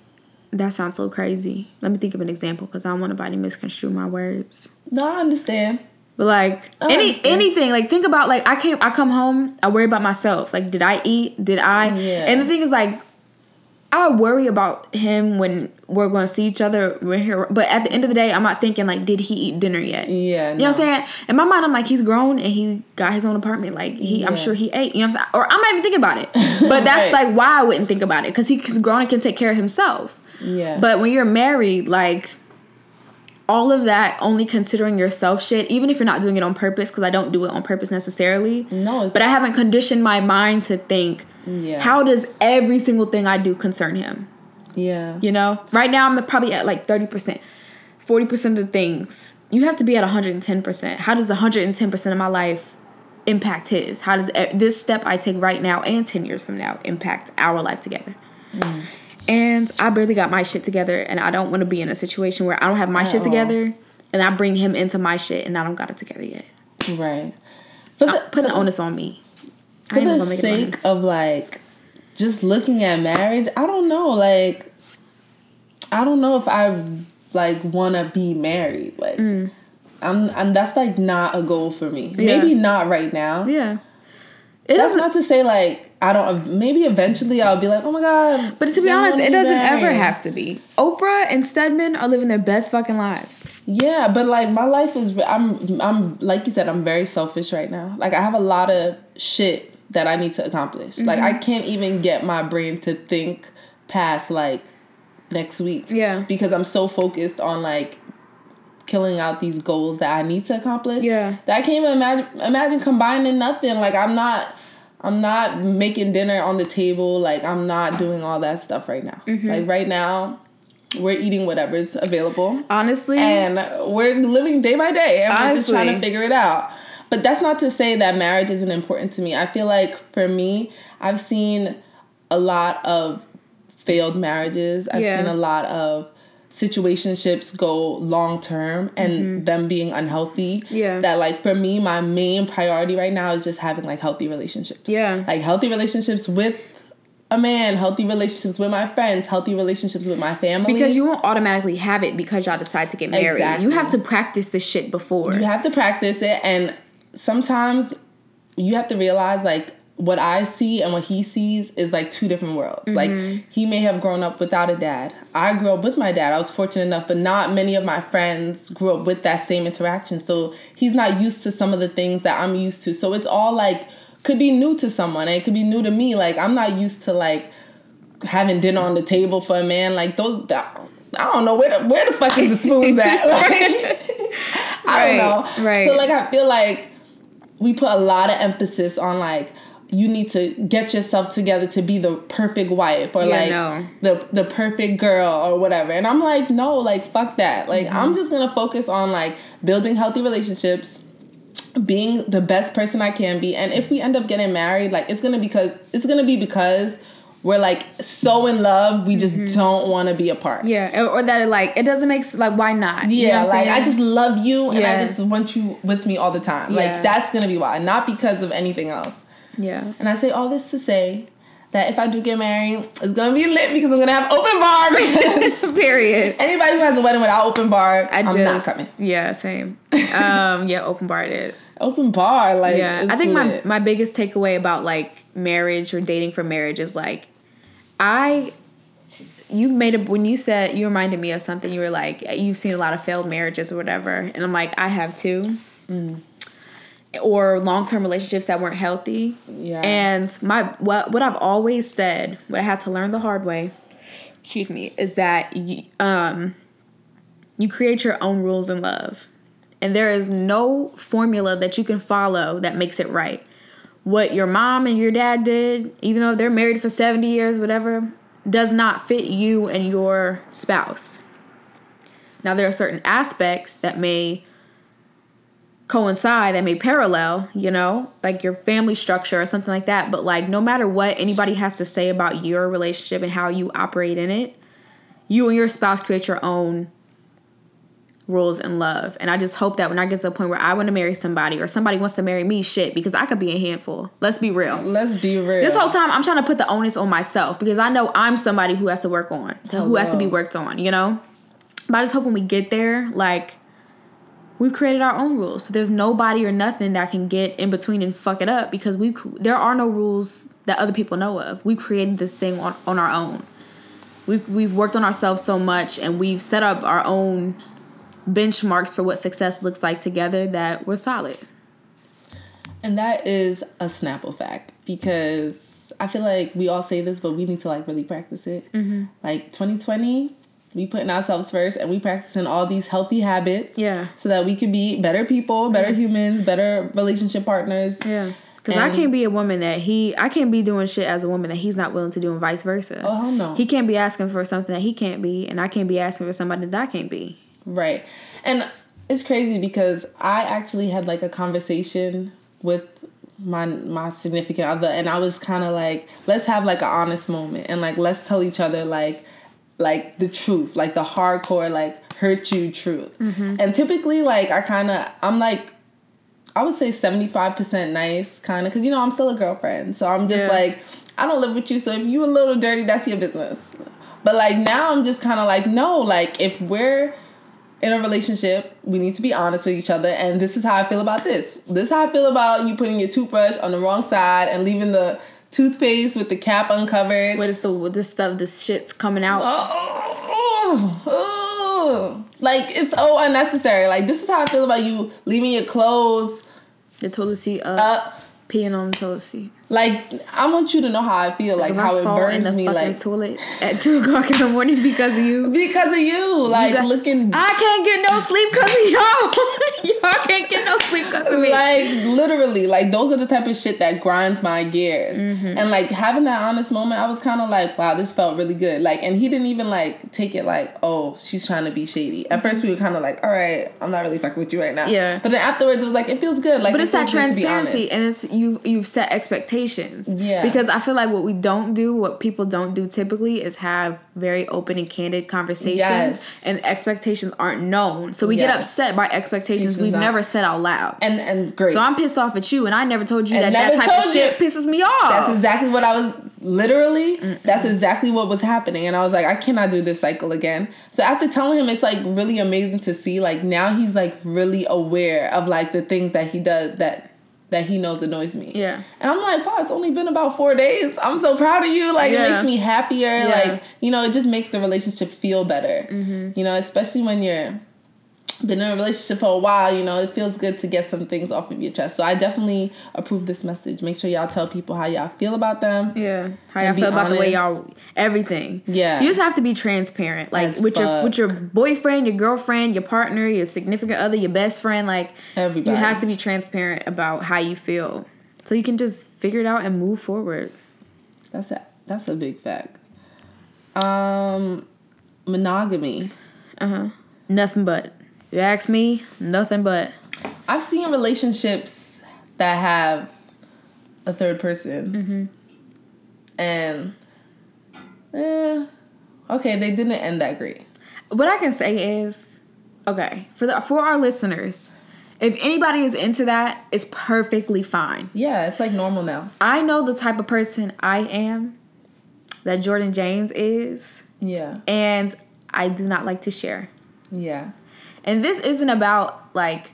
that sounds so crazy. Let me think of an example because I don't want nobody misconstrue my words. No, I understand. But like I any understand. anything, like think about like I came I come home, I worry about myself. Like, did I eat? Did I yeah. and the thing is like I worry about him when we're going to see each other. We're here, but at the end of the day, I'm not thinking like, did he eat dinner yet? Yeah, you no. know what I'm saying. In my mind, I'm like, he's grown and he got his own apartment. Like he, yeah. I'm sure he ate. You know what I'm saying? Or I'm not even thinking about it. (laughs) But that's right. like why I wouldn't think about it because he's grown and can take care of himself. Yeah. But when you're married, like all of that only considering yourself shit, even if you're not doing it on purpose, because I don't do it on purpose necessarily. No. But I haven't conditioned my mind to think, yeah. how does every single thing I do concern him? Yeah. You know? Right now I'm probably at like 30%. 40% of the things. You have to be at 110%. How does 110% of my life impact his? How does this step I take right now and 10 years from now impact our life together? Mm. And I barely got my shit together, and I don't want to be in a situation where I don't have my shit together, and I bring him into my shit, and I don't got it together yet. Right. But the, put an onus on me. For the sake of like just looking at marriage, I don't know. Like, I don't know if I like want to be married. Like, mm. I'm, and that's like not a goal for me. Yeah. Maybe not right now. Yeah. It That's not to say like I don't. Maybe eventually I'll be like, oh my god. But to be honest, it doesn't ever have to be. Oprah and Stedman are living their best fucking lives. Yeah, but like my life is. I'm. I'm like you said. I'm very selfish right now. Like I have a lot of shit that I need to accomplish. Mm-hmm. Like I can't even get my brain to think past like next week. Yeah. Because I'm so focused on like killing out these goals that I need to accomplish. Yeah. That I can't even imagine imagine combining nothing. Like I'm not I'm not making dinner on the table. Like I'm not doing all that stuff right now. Mm-hmm. Like right now, we're eating whatever's available. Honestly. And we're living day by day and honestly. we're just trying to figure it out. But that's not to say that marriage isn't important to me. I feel like for me, I've seen a lot of failed marriages. I've yeah. seen a lot of situationships go long term and mm-hmm. them being unhealthy. Yeah. That like for me, my main priority right now is just having like healthy relationships. Yeah. Like healthy relationships with a man, healthy relationships with my friends, healthy relationships with my family. Because you won't automatically have it because y'all decide to get married. Exactly. You have to practice this shit before. you have to practice it, and sometimes you have to realize like what I see and what he sees is like two different worlds. Mm-hmm. Like he may have grown up without a dad. I grew up with my dad. I was fortunate enough, but not many of my friends grew up with that same interaction. So he's not used to some of the things that I'm used to. So it's all like could be new to someone and it could be new to me. Like I'm not used to like having dinner on the table for a man. Like those I don't know where the where the fuck is the spoons at? (laughs) Like, (laughs) I don't know. right. So like I feel like we put a lot of emphasis on like you need to get yourself together to be the perfect wife or Yeah, like no. the the perfect girl or whatever. And I'm like, no, like fuck that. Like Mm-hmm. I'm just gonna focus on like building healthy relationships, being the best person I can be. And if we end up getting married, like it's gonna because it's gonna be because we're like so in love, we just don't want to be apart. Mm-hmm. yeah, or, that it like it doesn't make like why not? You know Yeah, what I'm like I just love you and Yeah. I just want you with me all the time. Yeah. Like that's gonna be why, not because of anything else. Yeah. And I say all this to say that if I do get married, it's gonna be lit because I'm gonna have open bar. (laughs) Period. anybody who has a wedding without open bar, I I'm just not coming. yeah same. Um, (laughs) yeah, open bar it is. Open bar, like Yeah, I think my my biggest takeaway about like marriage or dating for marriage is like, I, you made a when you said you reminded me of something. You were like, you've seen a lot of failed marriages or whatever, and I'm like, I have too. Mm. Or long term relationships that weren't healthy. Yeah. And my what what I've always said, what I had to learn the hard way, excuse me, is that you, um, you create your own rules in love. And there is no formula that you can follow that makes it right. What your mom and your dad did, even though they're married for 70 years, whatever, does not fit you and your spouse. Now, there are certain aspects that may coincide, that may parallel, you know, like your family structure or something like that. But, like, no matter what anybody has to say about your relationship and how you operate in it, you and your spouse create your own rules in love. And I just hope that when I get to the point where I want to marry somebody or somebody wants to marry me, shit, because I could be a handful. Let's be real. Let's be real. This whole time I'm trying to put the onus on myself because I know I'm somebody who has to work on, who has to be worked on, you know? But I just hope when we get there, like we've created our own rules. So there's nobody or nothing that can get in between and fuck it up because we there are no rules that other people know of. We created this thing on, on our own. We've we've worked on ourselves so much and we've set up our own benchmarks for what success looks like together that we're solid. And that is a Snapple fact because I feel like we all say this, but we need to like really practice it. Mm-hmm. Like 2020, we putting ourselves first and we practicing all these healthy habits. Yeah. So that we can be better people, better humans, better relationship partners. Yeah. Because I can't be a woman that he, I can't be doing shit as a woman that he's not willing to do, and vice versa. Oh, hell no. He can't be asking for something that he can't be, and I can't be asking for somebody that I can't be. Right. And it's crazy because I actually had like a conversation with my my significant other and I was kind of like let's have like an honest moment and like let's tell each other like like the truth, like the hardcore like hurt you truth. Mm-hmm. And typically like I kind of I'm like I would say 75% nice kind of cuz you know I'm still a girlfriend. So I'm just Yeah. like I don't live with you so if you a little dirty that's your business. But like now I'm just kind of like no, like if we're in a relationship, we need to be honest with each other. And this is how I feel about this. This is how I feel about you putting your toothbrush on the wrong side and leaving the toothpaste with the cap uncovered. What is the what this stuff? This shit's coming out. Oh, oh, like it's so unnecessary. Like this is how I feel about you leaving your clothes The toilet seat up, up. peeing on the toilet seat. Like I want you to know how I feel. Like If how it burns me. Like toilet at two (laughs) o'clock in the morning because of you. because of you. Like got- looking. I can't get no sleep because of y'all. (laughs) y'all can't get no sleep because of me. like literally like those are the type of shit that grinds my gears Mm-hmm. and like having that honest moment i was kind of like wow this felt really good like and he didn't even like take it like oh she's trying to be shady at first we were kind of like all right i'm not really fucking with you right now Yeah. but then afterwards it was like it feels good like but it it's that feels to be transparency and it's you you've set expectations Yeah. because i feel like what we don't do what people don't do typically is have very open and candid conversations Yes. and expectations aren't known. So we get upset by expectations we've not- never said out loud. And and great. So i'm pissed off at you and i never told you And that that type of shit you. pisses me off. that's exactly what i was literally that's exactly what was happening. And i was like i cannot do this cycle again. So after telling him it's like really amazing to see like now he's like really aware of like the things that he does that that he knows annoys me. Yeah. and i'm like wow it's only been about four days. I'm so proud of you. Like it makes me happier. Yeah. like you know it just makes the relationship feel better. Mm-hmm. You know especially when you're been in a relationship for a while, you know, it feels good to get some things off of your chest. So I definitely approve this message. Make sure y'all tell people how y'all feel about them. Yeah. How y'all feel about the way y'all everything. Yeah. You just have to be transparent. Like As with your with your boyfriend, your girlfriend, your partner, your significant other, your best friend, like Everybody. you have to be transparent about how you feel. So you can just figure it out and move forward. That's a that's a big fact. Um monogamy. Uh-huh. Nothing but. You ask me, nothing but. I've seen relationships that have a third person. And eh, okay, they didn't end that great. What I can say is, okay, for the for our listeners, if anybody is into that, it's perfectly fine. Yeah, it's like normal now. I know the type of person I am that Jordan James is, Yeah. and I do not like to share. Yeah. And this isn't about like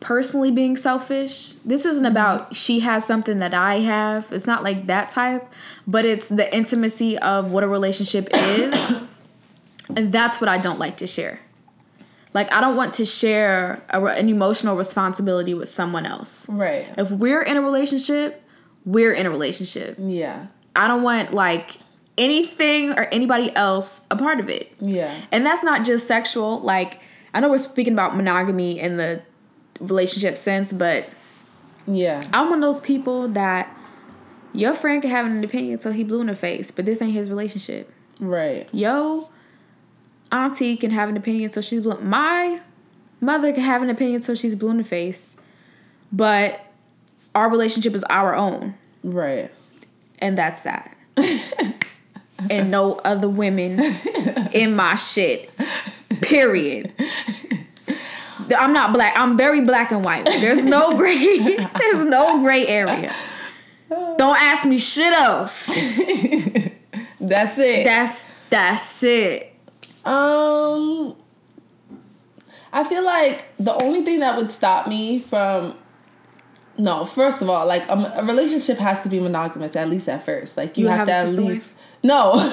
personally being selfish. This isn't mm-hmm. about she has something that I have. It's not like that type, but it's the intimacy of what a relationship is. (coughs) and that's what I don't like to share. Like I don't want to share a, an emotional responsibility with someone else. Right. If we're in a relationship, we're in a relationship. Yeah. I don't want like anything or anybody else a part of it. Yeah. And that's not just sexual. Like, I know we're speaking about monogamy in the relationship sense, but Yeah. I'm one of those people that your friend can have an opinion until he blue in the face, but this ain't his relationship. Right. Yo, auntie can have an opinion until she's blue. My mother can have an opinion until she's blue in the face, but our relationship is our own, Right. and that's that. (laughs) and no other women (laughs) in my shit. Period. I'm not black. I'm very black and white. There's no (laughs) gray. There's no gray area. Don't ask me shit else. That's it. That's that's it. Um, I feel like the only thing that would stop me from no, first of all, like um, a relationship has to be monogamous at least at first. Like you, You have, have to at least no, (laughs)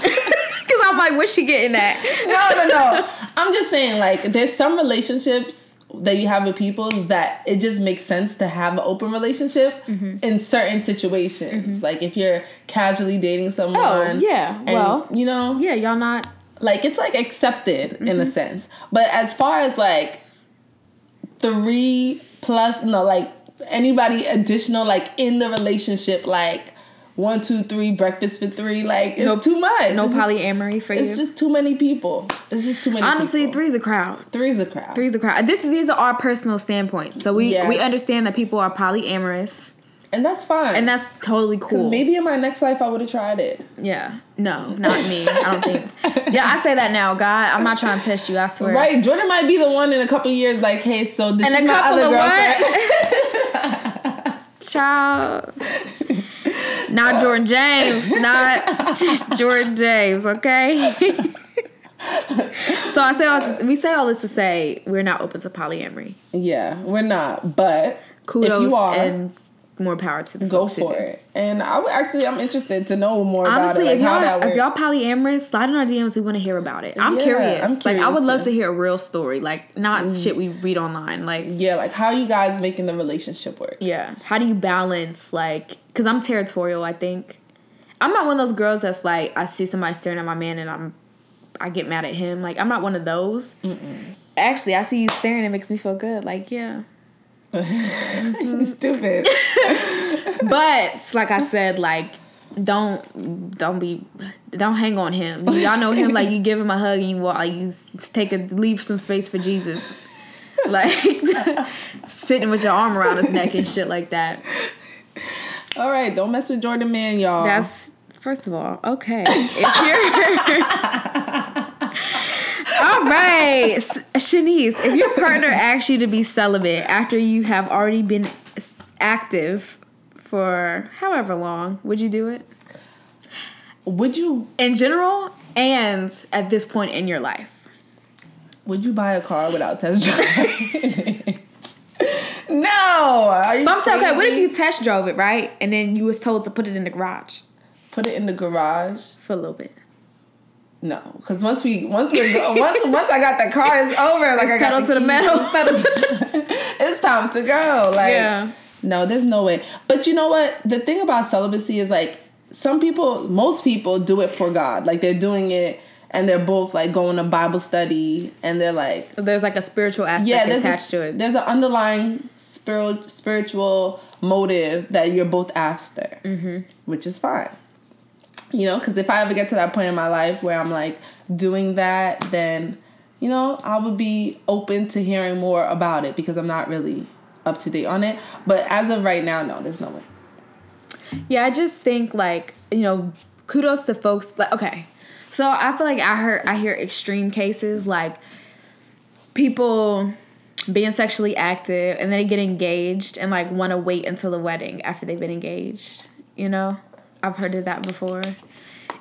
Cause I'm like, what's she getting at? (laughs) no, no, no. I'm just saying like there's some relationships that you have with people that it just makes sense to have an open relationship Mm-hmm. in certain situations. Like if you're casually dating someone. Oh, yeah. and, Well, you know, Yeah, y'all not. like it's like accepted in a Mm-hmm. sense but as far as like three plus no like anybody additional like in the relationship like one two three breakfast for three like it's No- too much No it's just, polyamory for you. it's just too many people it's just too many Honestly, people. three's a crowd. three's a crowd Three's a crowd. This these are our personal standpoints. So we Yeah. we understand that people are polyamorous, and that's fine and that's totally cool. maybe in my next life i would have tried it Yeah. No, not me. I don't think. (laughs) Yeah, I say that now, God. I'm not trying to test you. I swear. right jordan might be the one in a couple years like hey so this And is a my couple other of girlfriend what? (laughs) (laughs) Child. Not Jordan James. Not (laughs) Jordan James. Okay. so I say all this, we say all this to say we're not open to polyamory. yeah we're not but Kudos if you are and more power to the go for it. And I would actually, I'm interested to know more Honestly, about it, if like how y'all if y'all polyamorous, slide in our DMs. We want to hear about it. I'm Yeah, curious. I'm Like I would love to hear a real story, like not mm. shit we read online. Like yeah, like how you guys making the relationship work? yeah, how do you balance like? Because I'm territorial. I think I'm not one of those girls that's like I see somebody staring at my man and I'm I get mad at him. Like I'm not one of those. Actually, I see you staring. It makes me feel good. Like yeah. Mm-hmm. (laughs) Stupid. (laughs) But like I said, like don't don't be don't hang on him. Y'all know him. Like you give him a hug and you walk. Like you take a leave some space for Jesus. Like (laughs) sitting with your arm around his neck and shit like that. All right, don't mess with Jordan Man, y'all. That's first of all okay. If you're all right, Shanice. If your partner asks you to be celibate after you have already been active for however long, would you do it? would you in general and at this point in your life. would you buy a car without test driving? (laughs) no. Are you But I'm saying, okay, what if you test drove it, right? And then you was told to put it in the garage put it in the garage? for a little bit. No, because once we once we go, once once I got the car, it's over. Like I got pedal to the metal. it's pedal to (laughs) it's time to go. Like Yeah. no, there's no way. But you know what? The thing about celibacy is like some people, most people do it for God. Like they're doing it and they're both like going to Bible study and they're like So there's like a spiritual aspect yeah, attached a, to it. There's an underlying spiritual spiritual motive that you're both after, mm-hmm. which is fine. You know, because if I ever get to that point in my life where I'm like doing that, then you know I would be open to hearing more about it because I'm not really up to date on it. But as of right now, no, there's no way. Yeah, I just think like you know, kudos to folks. Like, okay, so I feel like I heard I hear extreme cases like people being sexually active and then they get engaged and like want to wait until the wedding after they've been engaged. You know, I've heard of that before.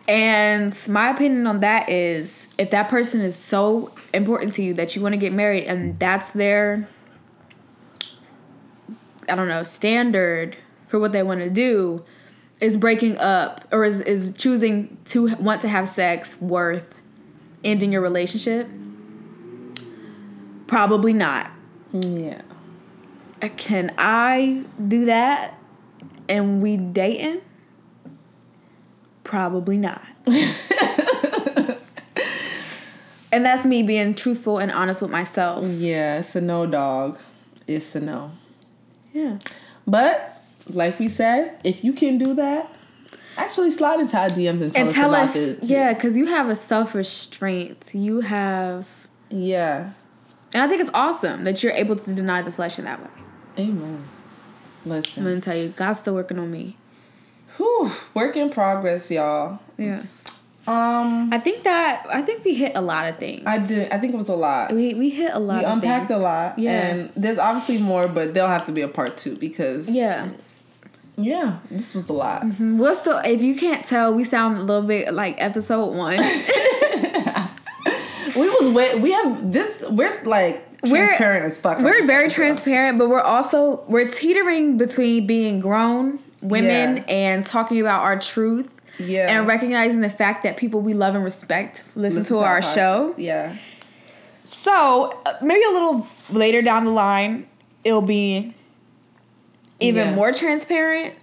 And my opinion on that is if that person is so important to you that you want to get married and that's their I don't know, standard for what they want to do is breaking up or is, is choosing to want to have sex worth ending your relationship? Probably not. Yeah. Can I do that and we dating? Probably not. and that's me being truthful and honest with myself. Yeah, it's a no, dog. It's a no. Yeah. But like we said, if you can do that, actually slide into our DMs and tell And us tell about us, it. too. yeah, because you have a self restraint. You have, Yeah. and I think it's awesome that you're able to deny the flesh in that way. Amen. Listen. I'm gonna tell you, God's still working on me. Whew, work in progress, y'all. Yeah. Um, I think that I think we hit a lot of things. I did. I think it was a lot. We we hit a lot. We unpacked things. a lot, Yeah. and there's obviously more, but there'll have to be a part two because yeah. yeah, this was a lot. We're still. If you can't tell, we sound a little bit like episode one. (laughs) (laughs) We was way, we have this. We're like We're- transparent as fuck. we're very transparent, but we're also we're teetering between being grown women Yeah. and talking about our truth. Yeah. And recognizing the fact that people we love and respect listen, to, our podcast. show. Yeah. So uh, maybe a little later down the line, it'll be even Yeah. more transparent.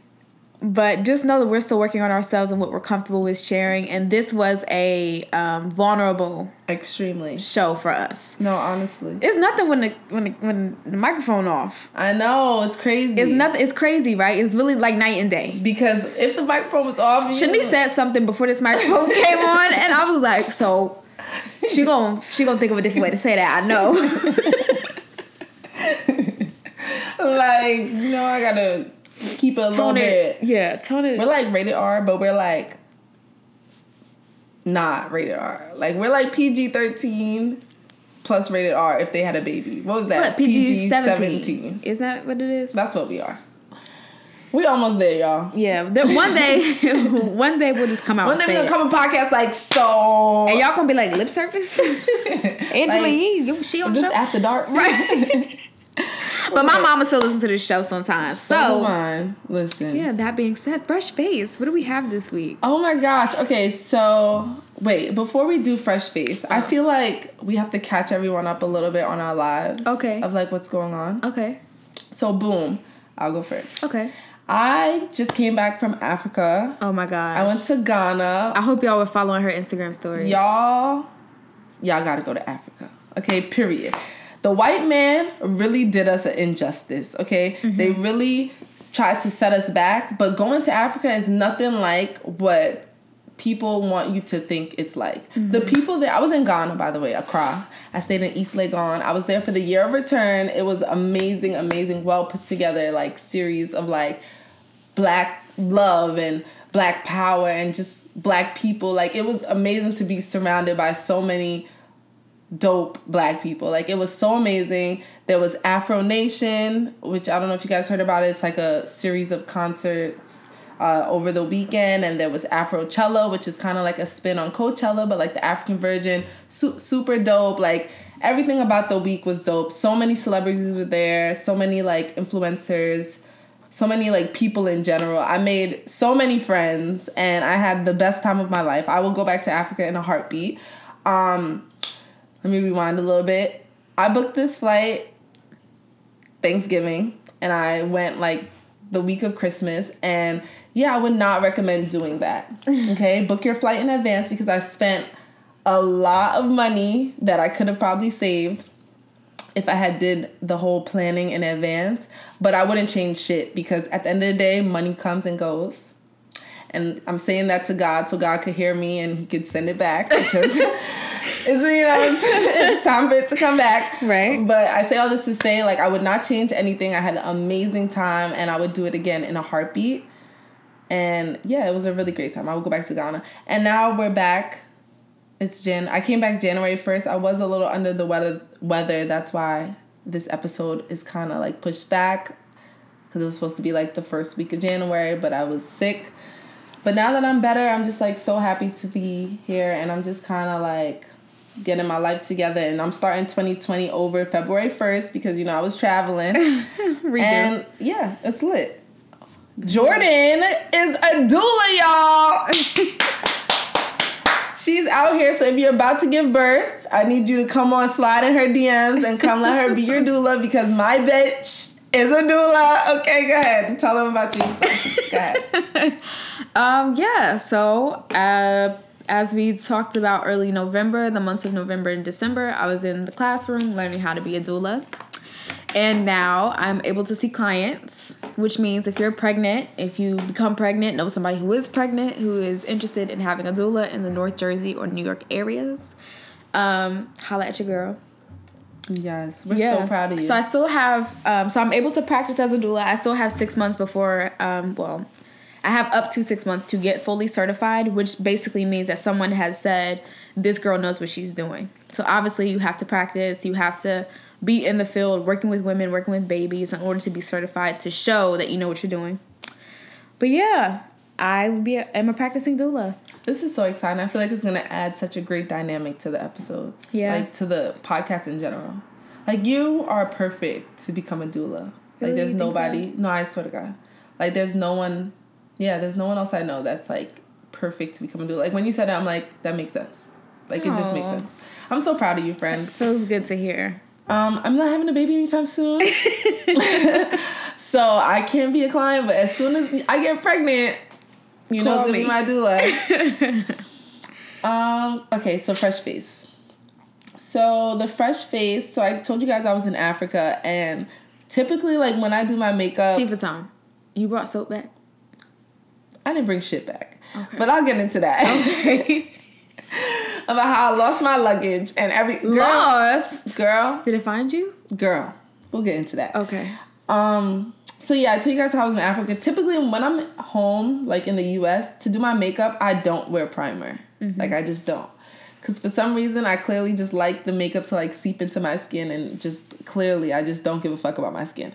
But just know that we're still working on ourselves and what we're comfortable with sharing. And this was a um, vulnerable Extremely. show for us. No, honestly. It's nothing when the when the, when the microphone off. I know it's crazy. It's nothing. It's crazy, right? It's really like night and day. because if the microphone was off, Shanice said something before this microphone (laughs) came on, and I was like, so she gon' she gonna think of a different way to say that. I know. (laughs) like you know, I gotta keep it a little tone bit. it, yeah, tone it. We're like rated R, but we're like not rated R. Like we're like PG thirteen plus rated R if they had a baby. What was that? What, PG 17. Isn't that what it is? That's what we are. We almost there, y'all. yeah. One day, (laughs) one day we'll just come out One day we say gonna come a podcast like so. And y'all gonna be like lip service? (laughs) Angela Like, Yee, she on Is the this show? after dark? Right. (laughs) But my mama still listens to this show sometimes. So So, mine. Listen. yeah, that being said, fresh face. What do we have this week? Oh my gosh. Okay, so wait, before we do fresh face, I oh. feel like we have to catch everyone up a little bit on our lives. Okay. Of like what's going on. Okay. So boom, I'll go first. Okay. I just came back from Africa. Oh my gosh. I went to Ghana. I hope y'all were following her Instagram story. Y'all, y'all gotta go to Africa. Okay, period. The white man really did us an injustice, okay? Mm-hmm. They really tried to set us back, but going to Africa is nothing like what people want you to think it's like. The mm-hmm. people that I was in Ghana, by the way, Accra. I stayed in East Legon. I was there for the year of return. It was amazing, amazing, well put together, like, series of like black love and black power and just black people. Like it was amazing to be surrounded by so many dope black people. Like it was so amazing. There was Afro Nation, which I don't know if you guys heard about it. It's like a series of concerts uh, over the weekend, and there was Afrochella, which is kind of like a spin on Coachella, but like the African version. Su- super dope. Like everything about the week was dope. So many celebrities were there. So many like influencers. So many like people in general. I made so many friends, and I had the best time of my life. I will go back to Africa in a heartbeat. Um, let me rewind a little bit. I booked this flight Thanksgiving and I went like the week of Christmas and yeah, I would not recommend doing that. (laughs) Okay? Book your flight in advance because I spent a lot of money that I could have probably saved if I had did the whole planning in advance, but I wouldn't change shit because at the end of the day, money comes and goes and I'm saying that to God so God could hear me and He could send it back because (laughs) it's you know it's, it's, time for it to come back. Right. But I say all this to say like I would not change anything. I had an amazing time and I would do it again in a heartbeat. And yeah, it was a really great time. I would go back to Ghana. And now we're back. It's Jan. I came back January 1st. I was a little under the weather weather. That's why this episode is kind of like pushed back because it was supposed to be like the first week of January, but I was sick. But now that I'm better, I'm just like so happy to be here and I'm just kind of like getting my life together and I'm starting 2020 over February 1st because you know I was traveling. (laughs) and yeah, it's lit. Jordan is a doula, y'all. (laughs) She's out here, so if you're about to give birth, I need you to come on, slide in her DMs, and come let her be your doula because my bitch is a doula. Okay, go ahead. Tell them about you. go ahead. (laughs) um, yeah, so uh, as we talked about early November, the months of November and December, I was in the classroom learning how to be a doula. And now I'm able to see clients, which means if you're pregnant, if you become pregnant, know somebody who is pregnant, who is interested in having a doula in the North Jersey or New York areas, um, holla at your girl. Yes, we're yeah. so proud of you. So I still have, um, so I'm able to practice as a doula. I still have six months before, um, well, I have up to six months to get fully certified, which basically means that someone has said this girl knows what she's doing. So obviously, you have to practice. You have to be in the field, working with women, working with babies, in order to be certified to show that you know what you're doing. But yeah, I be a, am a practicing doula. This is so exciting. I feel like it's gonna add such a great dynamic to the episodes. Yeah. Like to the podcast in general. Like you are perfect to become a doula. Like really? there's nobody so? no, I swear to God. Like there's no one yeah, there's no one else I know that's like perfect to become a doula. Like when you said it, I'm like, that makes sense. Like Aww. it just makes sense. I'm so proud of you, friend. Feels good to hear. Um, I'm not having a baby anytime soon. (laughs) (laughs) so I can't be a client, but as soon as I get pregnant, you know, it's gonna be my doula. um. Okay. So fresh face. So the fresh face. So I told you guys I was in Africa, and typically, like when I do my makeup, time. You brought soap back. I didn't bring shit back, okay. but I'll get into that. Okay. (laughs) About how I lost my luggage and every girl, lost girl. Did it find you? Girl, we'll get into that. Okay. Um so yeah, I tell you guys how I was in Africa. Typically, when I'm home, like in the U.S., to do my makeup, I don't wear primer. Mm-hmm. Like I just don't, because for some reason I clearly just like the makeup to like seep into my skin, and just clearly I just don't give a fuck about my skin.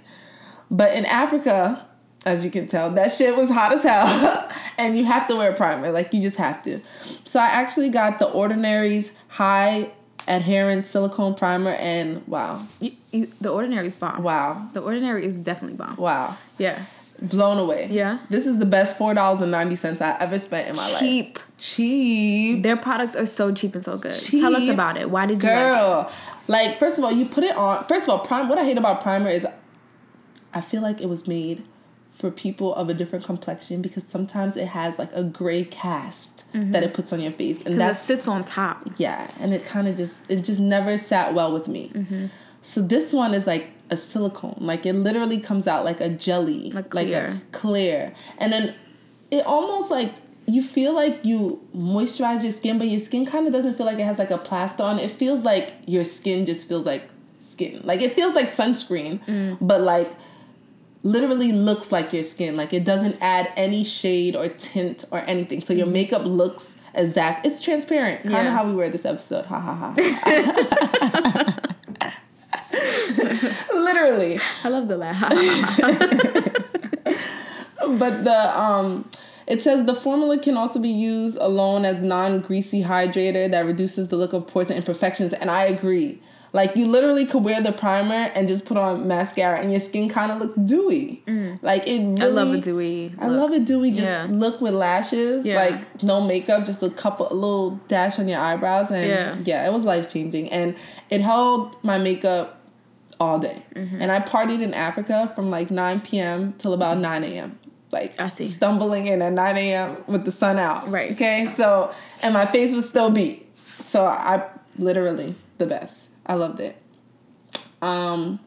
But in Africa, as you can tell, that shit was hot as hell, (laughs) and you have to wear primer. Like you just have to. So I actually got the Ordinary's High adherence silicone primer and wow. You, you, the ordinary is bomb. Wow. The ordinary is definitely bomb. Wow. Yeah. Blown away. Yeah. This is the best four dollars and 90 cents i ever spent in my cheap. life. Cheap. cheap. Their products are so cheap and so good. Cheap. tell us about it. Why did you girl like, like first of all you put it on first of all prime what i hate about primer is i feel like it was made for people of a different complexion because sometimes it has like a gray cast mm-hmm. that it puts on your face and that sits on top yeah and it kind of just it just never sat well with me mm-hmm. so this one is like a silicone like it literally comes out like a jelly like clear. like a clear and then it almost like you feel like you moisturize your skin but your skin kind of doesn't feel like it has like a plaster on it feels like your skin just feels like skin like it feels like sunscreen mm. but like literally looks like your skin. Like it doesn't add any shade or tint or anything. So your mm-hmm. makeup looks exact. It's transparent. Kind of yeah. how we wear this episode. Ha ha ha. (laughs) (laughs) literally. I love the laugh. (laughs) but the um It says the formula can also be used alone as non-greasy hydrator that reduces the look of pores and imperfections, and I agree. Like you literally could wear the primer and just put on mascara, and your skin kind of looks dewy. Like it. Really, Mm. I love a dewy. I love a dewy. Just Yeah. look with lashes, Yeah. like no makeup, just a couple, a little dash on your eyebrows, and Yeah. yeah, it was life changing, and it held my makeup all day. Mm-hmm. And I partied in Africa from like 9 p.m. till about 9 a.m. Like I see. stumbling in at 9 a.m. with the sun out. Right. Okay. So, and my face was still beat. So I literally the best. I loved it. Um,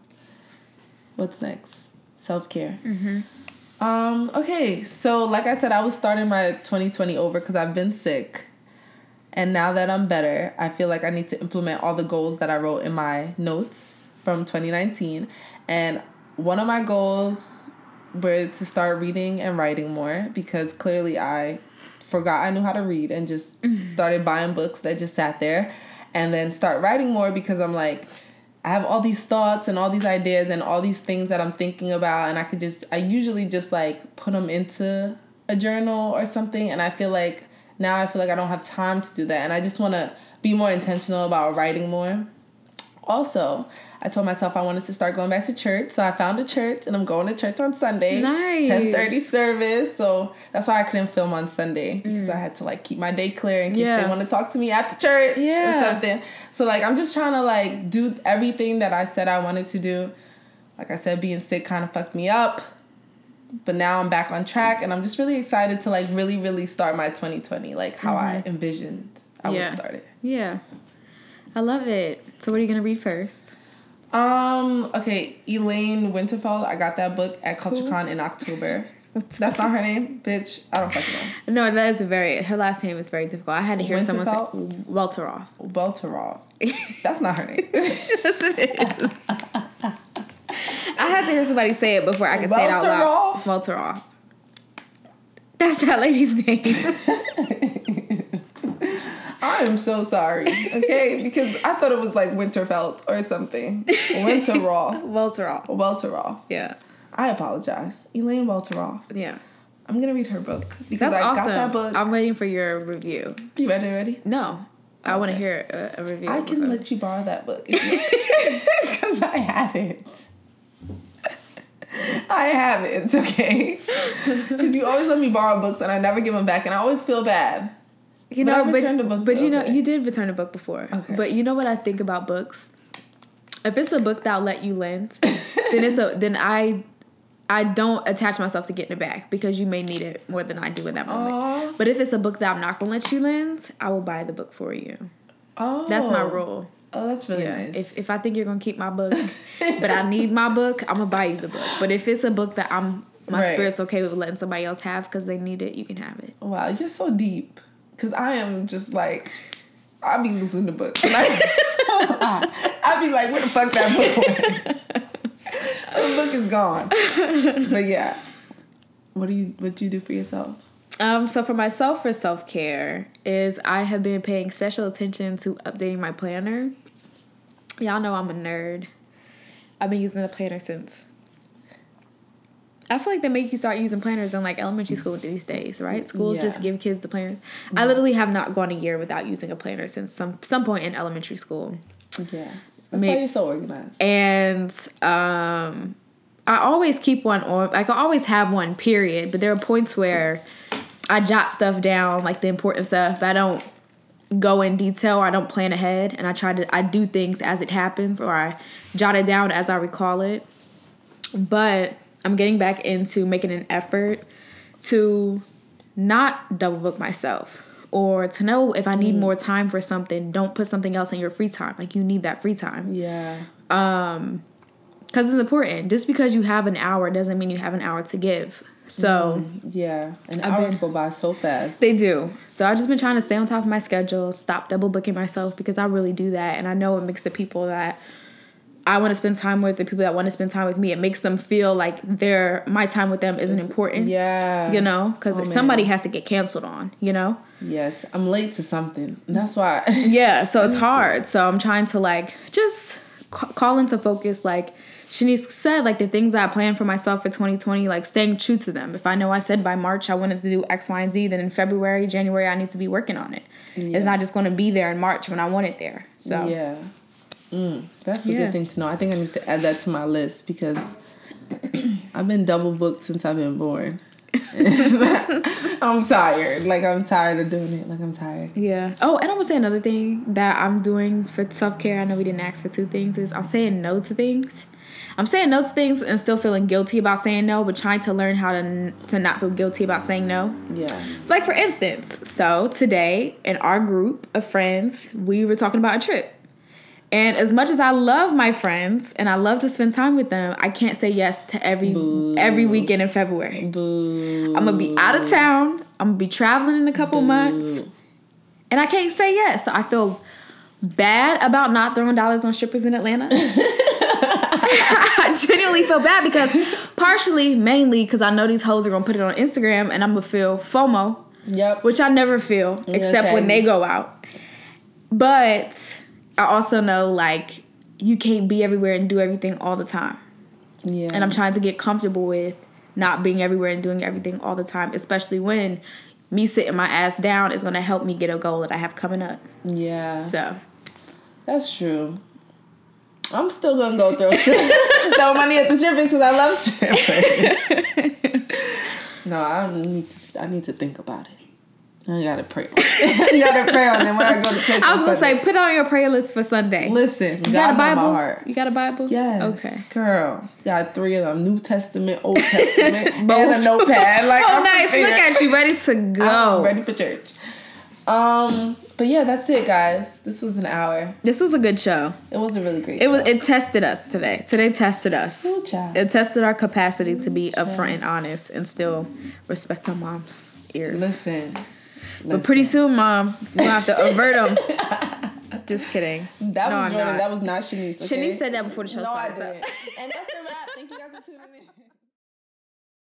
what's next? Self care. Mm-hmm. Um. Okay. So, like I said, I was starting my 2020 over because I've been sick. And now that I'm better, I feel like I need to implement all the goals that I wrote in my notes from 2019. And one of my goals were to start reading and writing more because clearly I forgot I knew how to read and just started buying books that just sat there and then start writing more because I'm like I have all these thoughts and all these ideas and all these things that I'm thinking about and I could just I usually just like put them into a journal or something and I feel like now I feel like I don't have time to do that and I just want to be more intentional about writing more. Also, I told myself I wanted to start going back to church, so I found a church and I'm going to church on Sunday. Nice. 10:30 service. So that's why I couldn't film on Sunday because I had to like keep my day clear in case Yeah. they want to talk to me after church Yeah. or something. So like I'm just trying to like do everything that I said I wanted to do. Like I said, being sick kind of fucked me up. But now I'm back on track and I'm just really excited to like really, really start my 2020 like how I envisioned I Mm-hmm. Yeah. would start it. Yeah. I love it. So what are you gonna read first? Um, okay, Elaine Winterfeld. I got that book at CultureCon in October. (laughs) That's not her name, bitch. I don't fucking know. No, that is very her last name is very difficult. I had to hear someone say? Welteroth. Belterov. (laughs) That's not her name. (laughs) yes, it is. I had to hear somebody say it before I could say it out loud. Welteroth. That's that lady's name. I am so sorry. Okay, (laughs) because I thought it was like Winterfeld or something. Winterroth. (laughs) Welteroth. Welteroth. Yeah. I apologize. Elaine Welteroth. Yeah. I'm gonna read her book because That's I awesome. got that book. I'm waiting for your review. you read it already? No. I want to hear a, a review. I can let you borrow that book because (laughs) I have it. I have it, okay? Because you always let me borrow books and I never give them back, and I always feel bad. You But know, I but, a book but you know, you did return a book before. Okay. But you know what I think about books? If it's a book that I'll let you lend, (laughs) then it's a then I I don't attach myself to getting it back because you may need it more than I do in that moment. Aw. But if it's a book that I'm not gonna let you lend, I will buy the book for you. Oh, That's my oh. rule. Oh, that's really Yeah. nice. If if I think you're gonna keep my book, (laughs) but I need my book, I'm gonna buy you the book. But if it's a book that I'm my Right. spirit's okay with letting somebody else have because they need it, you can have it. wow, you're so deep. Because I am just like, I'll be losing the book. (laughs) I'll (laughs) be like, where the fuck that book went? (laughs) the book is gone. But yeah, what do you what do you do for yourself? Um, so for myself, for self care, is I have been paying special attention to updating my planner. Y'all know I'm a nerd. I've been using a planner since. I feel like they make you start using planners in like elementary school these days, right? Schools just give kids the planners. I literally have not gone a year without using a planner since some some point in elementary school. Yeah, that's May- why you're so organized. and um I always keep one on like I always have one period, but there are points where I jot stuff down, like the important stuff, but I don't go in detail I don't plan ahead and I try to I do things as it happens or I jot it down as I recall it. But I'm getting back into making an effort to not double book myself or to know if I need more time for something, don't put something else in your free time. Like you need that free time Yeah, Um because it's important. Just because you have an hour doesn't mean you have an hour to give. So yeah, and I've hours been- go by so fast. they do. So I've just been trying to stay on top of my schedule, stop double booking myself because I really do that, and I know it makes the people that I want to spend time with, the people that want to spend time with me, it makes them feel like their my time with them isn't important. Yeah, You know, because Oh, somebody has to get canceled on. You know. Yes, I'm late to something. That's why. (laughs) Yeah, so it's hard. So I'm trying to like just ca- call into focus like Shanice said, like the things that I planned for myself for 2020, like staying true to them. If I know I said by March I wanted to do X, Y, and Z, then in February, January, I need to be working on it. It's not just going to be there in March when I want it there. So Yeah. Mm, that's a Yeah. good thing to know. I think I need to add that to my list because (clears throat) I've been double booked since I've been born. (laughs) I'm tired. Like I'm tired of doing it. Like I'm tired. Yeah. Oh, and I'm gonna say another thing that I'm doing for self care. I know we didn't ask for two things. Is I'm saying no to things. I'm saying no to things and still feeling guilty about saying no, but trying to learn how to to not feel guilty about saying no. Yeah. Like for instance, so today in our group of friends, we were talking about a trip. And as much as I love my friends and I love to spend time with them, I can't say yes to every Boo. every weekend in February. Boo. I'm gonna be out of town. I'm gonna be traveling in a couple months, and I can't say yes. So I feel bad about not throwing dollars on strippers in Atlanta. (laughs) (laughs) I genuinely feel bad because partially, mainly because I know these hoes are gonna put it on Instagram, and I'm gonna feel FOMO, Yep. which I never feel except when they go out. But I also know like you can't be everywhere and do everything all the time. yeah. And I'm trying to get comfortable with not being everywhere and doing everything all the time, especially when me sitting my ass down is going to help me get a goal that I have coming up. yeah. So, That's true. I'm still gonna go throw (laughs) throw money at the strippers because I love strippers. (laughs) no, I need to. I need to think about it. I (laughs) (laughs) gotta pray. On it. I gotta pray on it when I go to church. I was to Sunday. say, put on your prayer list for Sunday. listen, you got a God Bible? You got a Bible? Yes, Okay. girl. Got three of them: New Testament, Old Testament, Both. (laughs) and a notepad. Like, Oh, I'm nice. Look at you, ready to I'm go. ready for church. Um, but yeah, that's it, guys. This was an hour. This was a good show. It was a really great. It was. It tested us today. Today tested us. Ooh, child. It tested our capacity to be upfront and honest and still respect our mom's ears. Listen. Listen. But pretty soon, mom, you'll have to avert them. (laughs) Just kidding. That no, was Jordan. That was not Shanice. Okay? Shanice said that before the show no, started. I didn't. So. and that's a wrap. Thank you guys for tuning in.